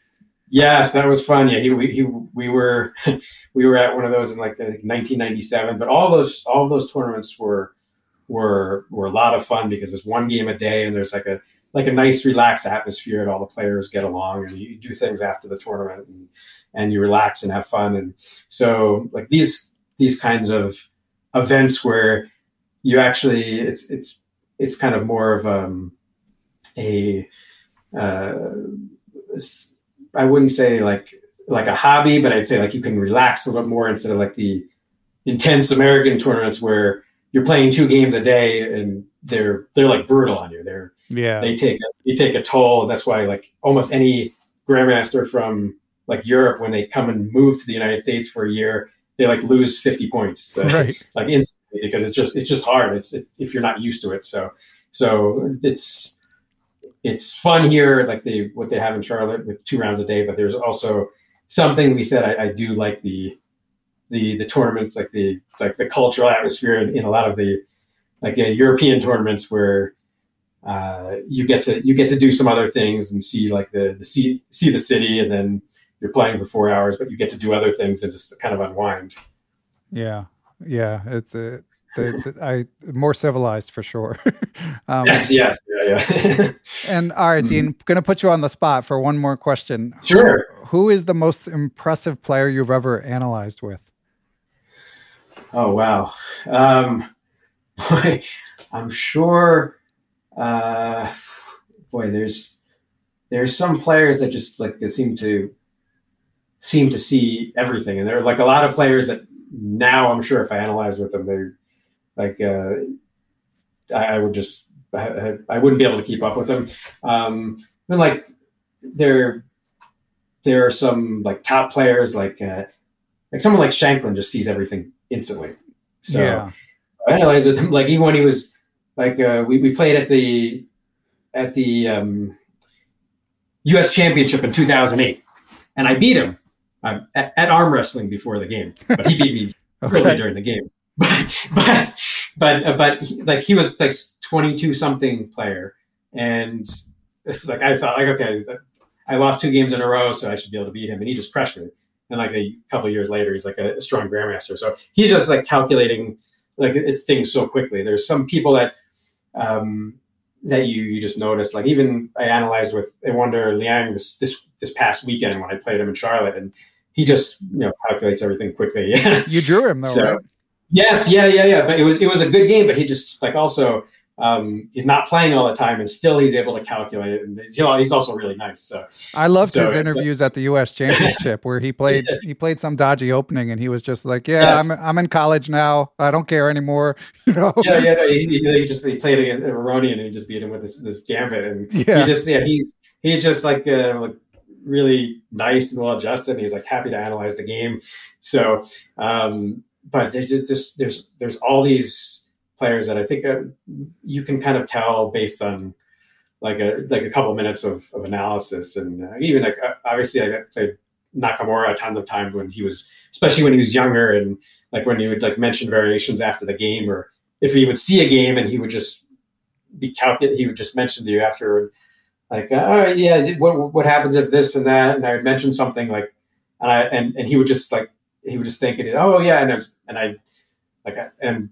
Yes, that was fun. Yeah, he, we, he, we were we were at one of those in like 1997. But all those all those tournaments were were were a lot of fun because there's one game a day and there's like a like a nice relaxed atmosphere and all the players get along and you do things after the tournament and, and you relax and have fun and so like these these kinds of events where you actually it's it's it's kind of more of um, a uh, I wouldn't say like like a hobby, but I'd say like you can relax a little more instead of like the intense American tournaments where you're playing two games a day and they're they're like brutal on you. They're yeah they take a, you take a toll, and that's why like almost any grandmaster from like Europe when they come and move to the United States for a year, they like lose 50 points uh, right. like instantly because it's just it's just hard. It's it, if you're not used to it. So so it's it's fun here, like the what they have in Charlotte with two rounds a day. But there's also something we said I, I do like the the the tournaments, like the like the cultural atmosphere in, in a lot of the like the European tournaments where uh, you get to you get to do some other things and see like the the see see the city, and then you're playing for four hours, but you get to do other things and just kind of unwind. Yeah, yeah, it's a the, the, I more civilized for sure. um, yes, yes, yeah, yeah. and all right, Dean, mm-hmm. going to put you on the spot for one more question. Sure. Who, who is the most impressive player you've ever analyzed with? Oh wow, um, boy, I'm sure. Uh, boy, there's there's some players that just like they seem to seem to see everything, and there are like a lot of players that now I'm sure if I analyze with them, they're like uh, I, I, would just I, I, wouldn't be able to keep up with them. Um, but like there there are some like top players like uh, like someone like Shankland just sees everything instantly. So yeah. I analyzed with him like even when he was like uh, we we played at the at the um, U.S. Championship in 2008, and I beat him uh, at, at, arm wrestling before the game, but he beat me okay. early during the game. But but but uh, but he, like he was like 22 something player, and it's like I thought like okay, I lost two games in a row, so I should be able to beat him, and he just crushed me. And like a couple years later, he's like a, a strong grandmaster. So he's just like calculating like it, things so quickly. There's some people that um, that you you just notice. Like even I analyzed with Awonder Liang this this this past weekend when I played him in Charlotte, and he just you know calculates everything quickly. Yeah, you drew him though, so, right? Yes, yeah, yeah, yeah. But it was it was a good game, but he just like also um, he's not playing all the time, and still he's able to calculate it. And he's, you know, he's also really nice. So I loved so, his interviews at the U.S. Championship where he played yeah. he played some dodgy opening, and he was just like, "Yeah, yes. I'm I'm in college now. I don't care anymore." You know? Yeah, yeah. No, he, he, just he played against Aronian, and he just beat him with this this gambit, and yeah. he just yeah he's he's just like uh, like really nice and well adjusted. And he's like happy to analyze the game. So, um, but there's just there's there's all these players that I think uh, you can kind of tell based on like a like a couple minutes of, of analysis, and uh, even like uh, obviously I played Nakamura a ton of times when he was, especially when he was younger, and like when he would like mention variations after the game, or if he would see a game and he would just be calculate, he would just mention to you after, like, uh, yeah, what what happens if this and that, and I would mention something like, and I and and he would just like he would just think, it oh yeah, and I was, and I like and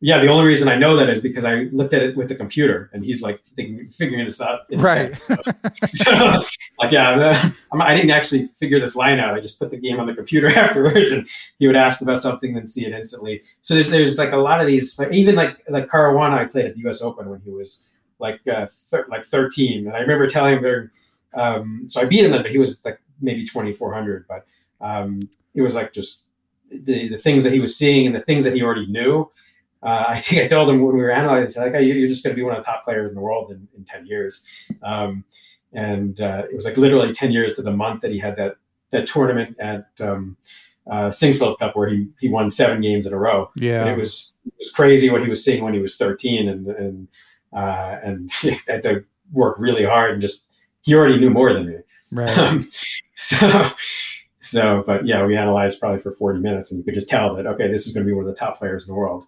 yeah, the only reason I know that is because I looked at it with the computer, and he's like thinking, figuring this out. right. So, so, like, yeah, I didn't actually figure this line out. I just put the game on the computer afterwards, and he would ask about something, then see it instantly. So there's, there's like a lot of these, like even like like Caruana, I played at the U.S. Open when he was like uh, thir- like 13, and I remember telling him, um, so I beat him then, but he was like maybe 2400, but um, it was like just the the things that he was seeing and the things that he already knew uh, I think I told him when we were analyzing, like, you're just going to be one of the top players in the world in, in 10 years. Um, and uh, it was like literally 10 years to the month that he had that, that tournament at um, uh, Sinquefield Cup where he, he won seven games in a row. Yeah. And it was, it was crazy what he was seeing when he was 13 and, and, uh, and had to work really hard and just, he already knew more than me. Right. Um, so, so, but yeah, we analyzed probably for 40 minutes and you could just tell that, okay, this is going to be one of the top players in the world.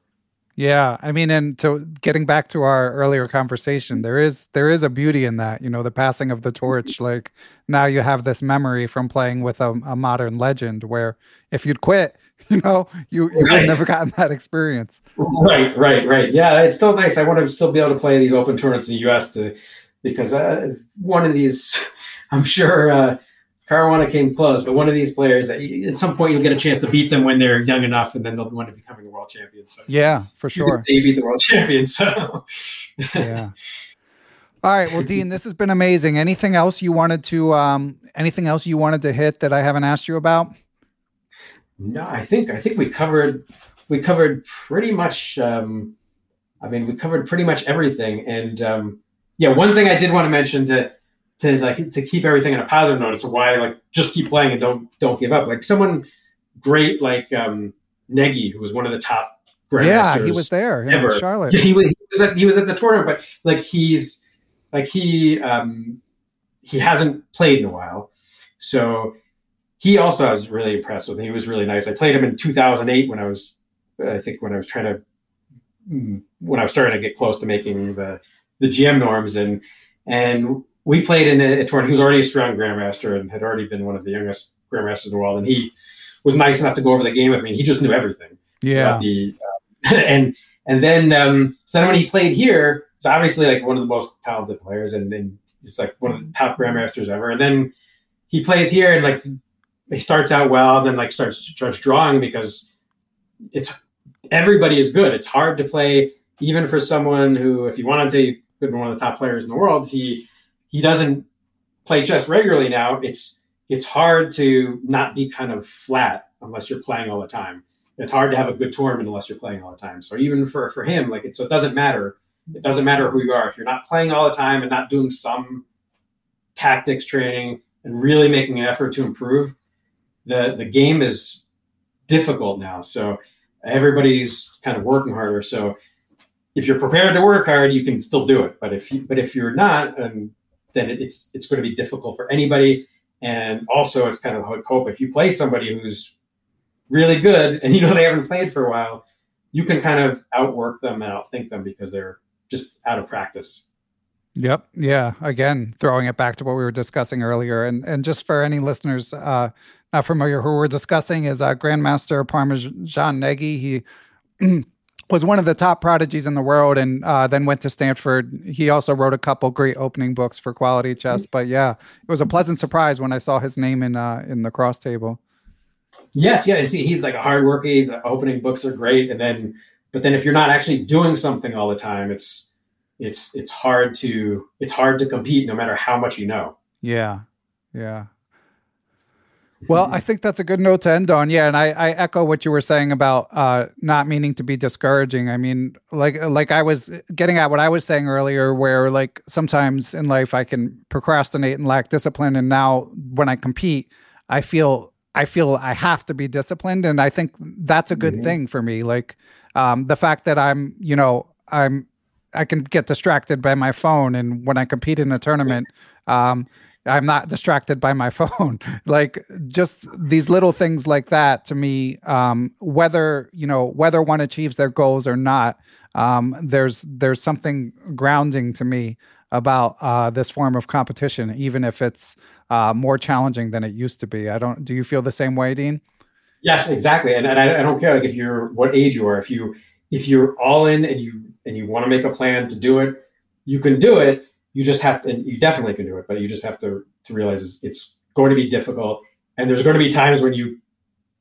Yeah, I mean, and so getting back to our earlier conversation, there is there is a beauty in that. You know, the passing of the torch. Like now, you have this memory from playing with a, a modern legend. Where if you'd quit, you know, you, you right. would never gotten that experience. Right, right, right. Yeah, it's still nice. I want to still be able to play these open tournaments in the U.S. to because uh, one of these, I'm sure. Uh, Caruana came close, but one of these players, at some point, you'll get a chance to beat them when they're young enough, and then they'll want to becoming a world champion. So yeah, for sure, they beat the world champion. So yeah. All right, well, Dean, this has been amazing. Anything else you wanted to, um, anything else you wanted to hit that I haven't asked you about? No, I think I think we covered we covered pretty much. Um, I mean, we covered pretty much everything, and um, yeah, one thing I did want to mention to to like to keep everything in a positive note as to why like just keep playing and don't don't give up. Like someone great like um Negi, who was one of the top Yeah, he was there ever. Charlotte. Yeah, he was he was, at, he was at the tournament, but like he's like he um he hasn't played in a while. So he also I was really impressed with. Him. He was really nice. I played him in 2008 when I was I think when I was trying to mm, when I was starting to get close to making the the GM norms and and we played in a, a tournament. He was already a strong grandmaster and had already been one of the youngest grandmasters in the world. And he was nice enough to go over the game with me. He just knew everything. Yeah. The, uh, and and then um, so then when he played here, it's obviously like one of the most talented players, and, and it's like one of the top grandmasters ever. And then he plays here, and like he starts out well, and then like starts starts drawing because it's everybody is good. It's hard to play even for someone who, if you wanted to, could be one of the top players in the world. He he doesn't play chess regularly now, it's it's hard to not be kind of flat unless you're playing all the time. It's hard to have a good tournament unless you're playing all the time. So even for for him, like it, so it doesn't matter. It doesn't matter who you are if you're not playing all the time and not doing some tactics training and really making an effort to improve. The the game is difficult now, so everybody's kind of working harder. So if you're prepared to work hard, you can still do it. But if you but if you're not, and then it's it's going to be difficult for anybody. And also, it's kind of hope if you play somebody who's really good and you know they haven't played for a while, you can kind of outwork them and outthink them because they're just out of practice. Yep. Yeah. Again, throwing it back to what we were discussing earlier, and and just for any listeners uh, not familiar, who we're discussing is uh, Grandmaster Parimarjan Negi. He was one of the top prodigies in the world and uh, then went to Stanford. He also wrote a couple great opening books for quality chess. But yeah, it was a pleasant surprise when I saw his name in uh, in the cross table. Yes, yeah, and see, he's like a hard worker. The opening books are great, and then but then if you're not actually doing something all the time, it's it's it's hard to it's hard to compete no matter how much you know. Yeah, yeah. Well, I think that's a good note to end on. Yeah, and I, I echo what you were saying about uh, not meaning to be discouraging. I mean, like like I was getting at what I was saying earlier, where like sometimes in life I can procrastinate and lack discipline, and now when I compete, I feel I feel I have to be disciplined, and I think that's a good mm-hmm. thing for me. Like um, the fact that I'm, you know, I'm I can get distracted by my phone, and when I compete in a tournament. Um, I'm not distracted by my phone. like just these little things like that to me, um, whether you know whether one achieves their goals or not, um, there's there's something grounding to me about uh, this form of competition, even if it's uh, more challenging than it used to be. I don't. Do you feel the same way, Dean? Yes, exactly. And, and I, I don't care like if you're what age you are. If you if you're all in and you and you want to make a plan to do it, you can do it you just have to you definitely can do it but you just have to to realize it's, going to be difficult. And there's going to be times when you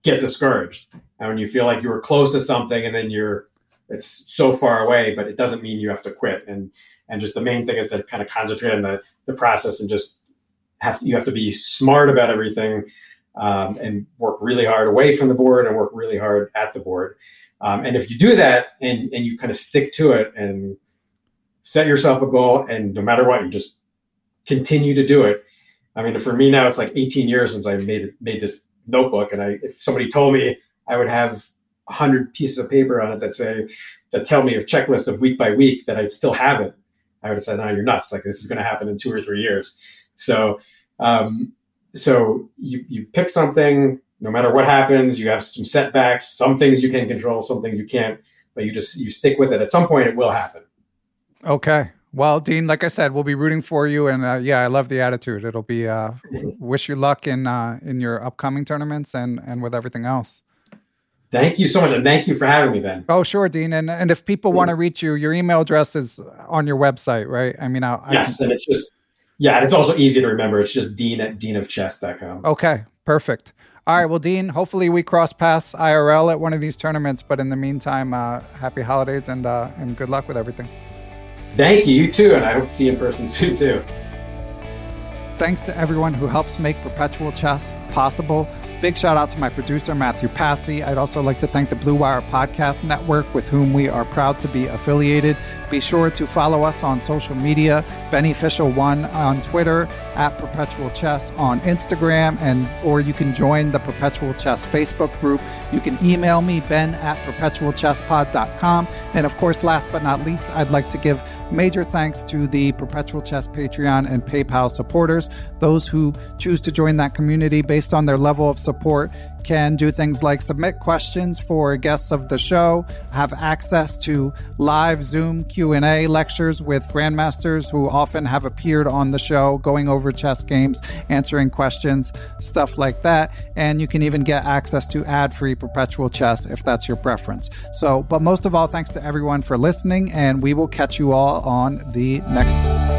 get discouraged. And when you feel like you were close to something and then you're it's so far away but it doesn't mean you have to quit. And and just the main thing is to kind of concentrate on the the process and just have you have to be smart about everything um, and work really hard away from the board and work really hard at the board. Um, and if you do that and and you kind of stick to it and set yourself a goal and no matter what you just continue to do it. I mean for me now it's like 18 years since i made made this notebook and i if somebody told me i would have 100 pieces of paper on it that say that tell me a checklist of week by week that i'd still have it i would have said no you're nuts. Like this is going to happen in two or three years. So um, so you, you pick something no matter what happens you have some setbacks some things you can control some things you can't but you just you stick with it. At some point it will happen Okay. Well, Dean, like I said, we'll be rooting for you, and uh, yeah, I love the attitude. It'll be uh, wish you luck in uh, in your upcoming tournaments and and with everything else. Thank you so much, and thank you for having me, Ben. Oh, sure, Dean. And and if people want to reach you, your email address is on your website, right? I mean, I, yes, can... and it's just yeah, and it's also easy to remember. It's just Dean at deanofchess.com. Okay, perfect. All right, well, Dean, hopefully we cross paths IRL at one of these tournaments. But in the meantime, uh, happy holidays and uh, and good luck with everything. Thank you, you too, and I hope to see you in person soon too. Thanks to everyone who helps make Perpetual Chess possible. Big shout out to my producer, Matthew Passy. I'd also like to thank the Blue Wire Podcast Network, with whom we are proud to be affiliated. Be sure to follow us on social media Beneficial One on Twitter, at Perpetual Chess on Instagram, and or you can join the Perpetual Chess Facebook group. You can email me, ben at perpetualchesspod.com. And of course, last but not least, I'd like to give major thanks to the Perpetual Chess Patreon and PayPal supporters, those who choose to join that community based on their level of support can do things like submit questions for guests of the show, have access to live Zoom Q&A lectures with grandmasters who often have appeared on the show going over chess games, answering questions, stuff like that, and you can even get access to ad-free perpetual chess if that's your preference. So, but most of all, thanks to everyone for listening and we will catch you all on the next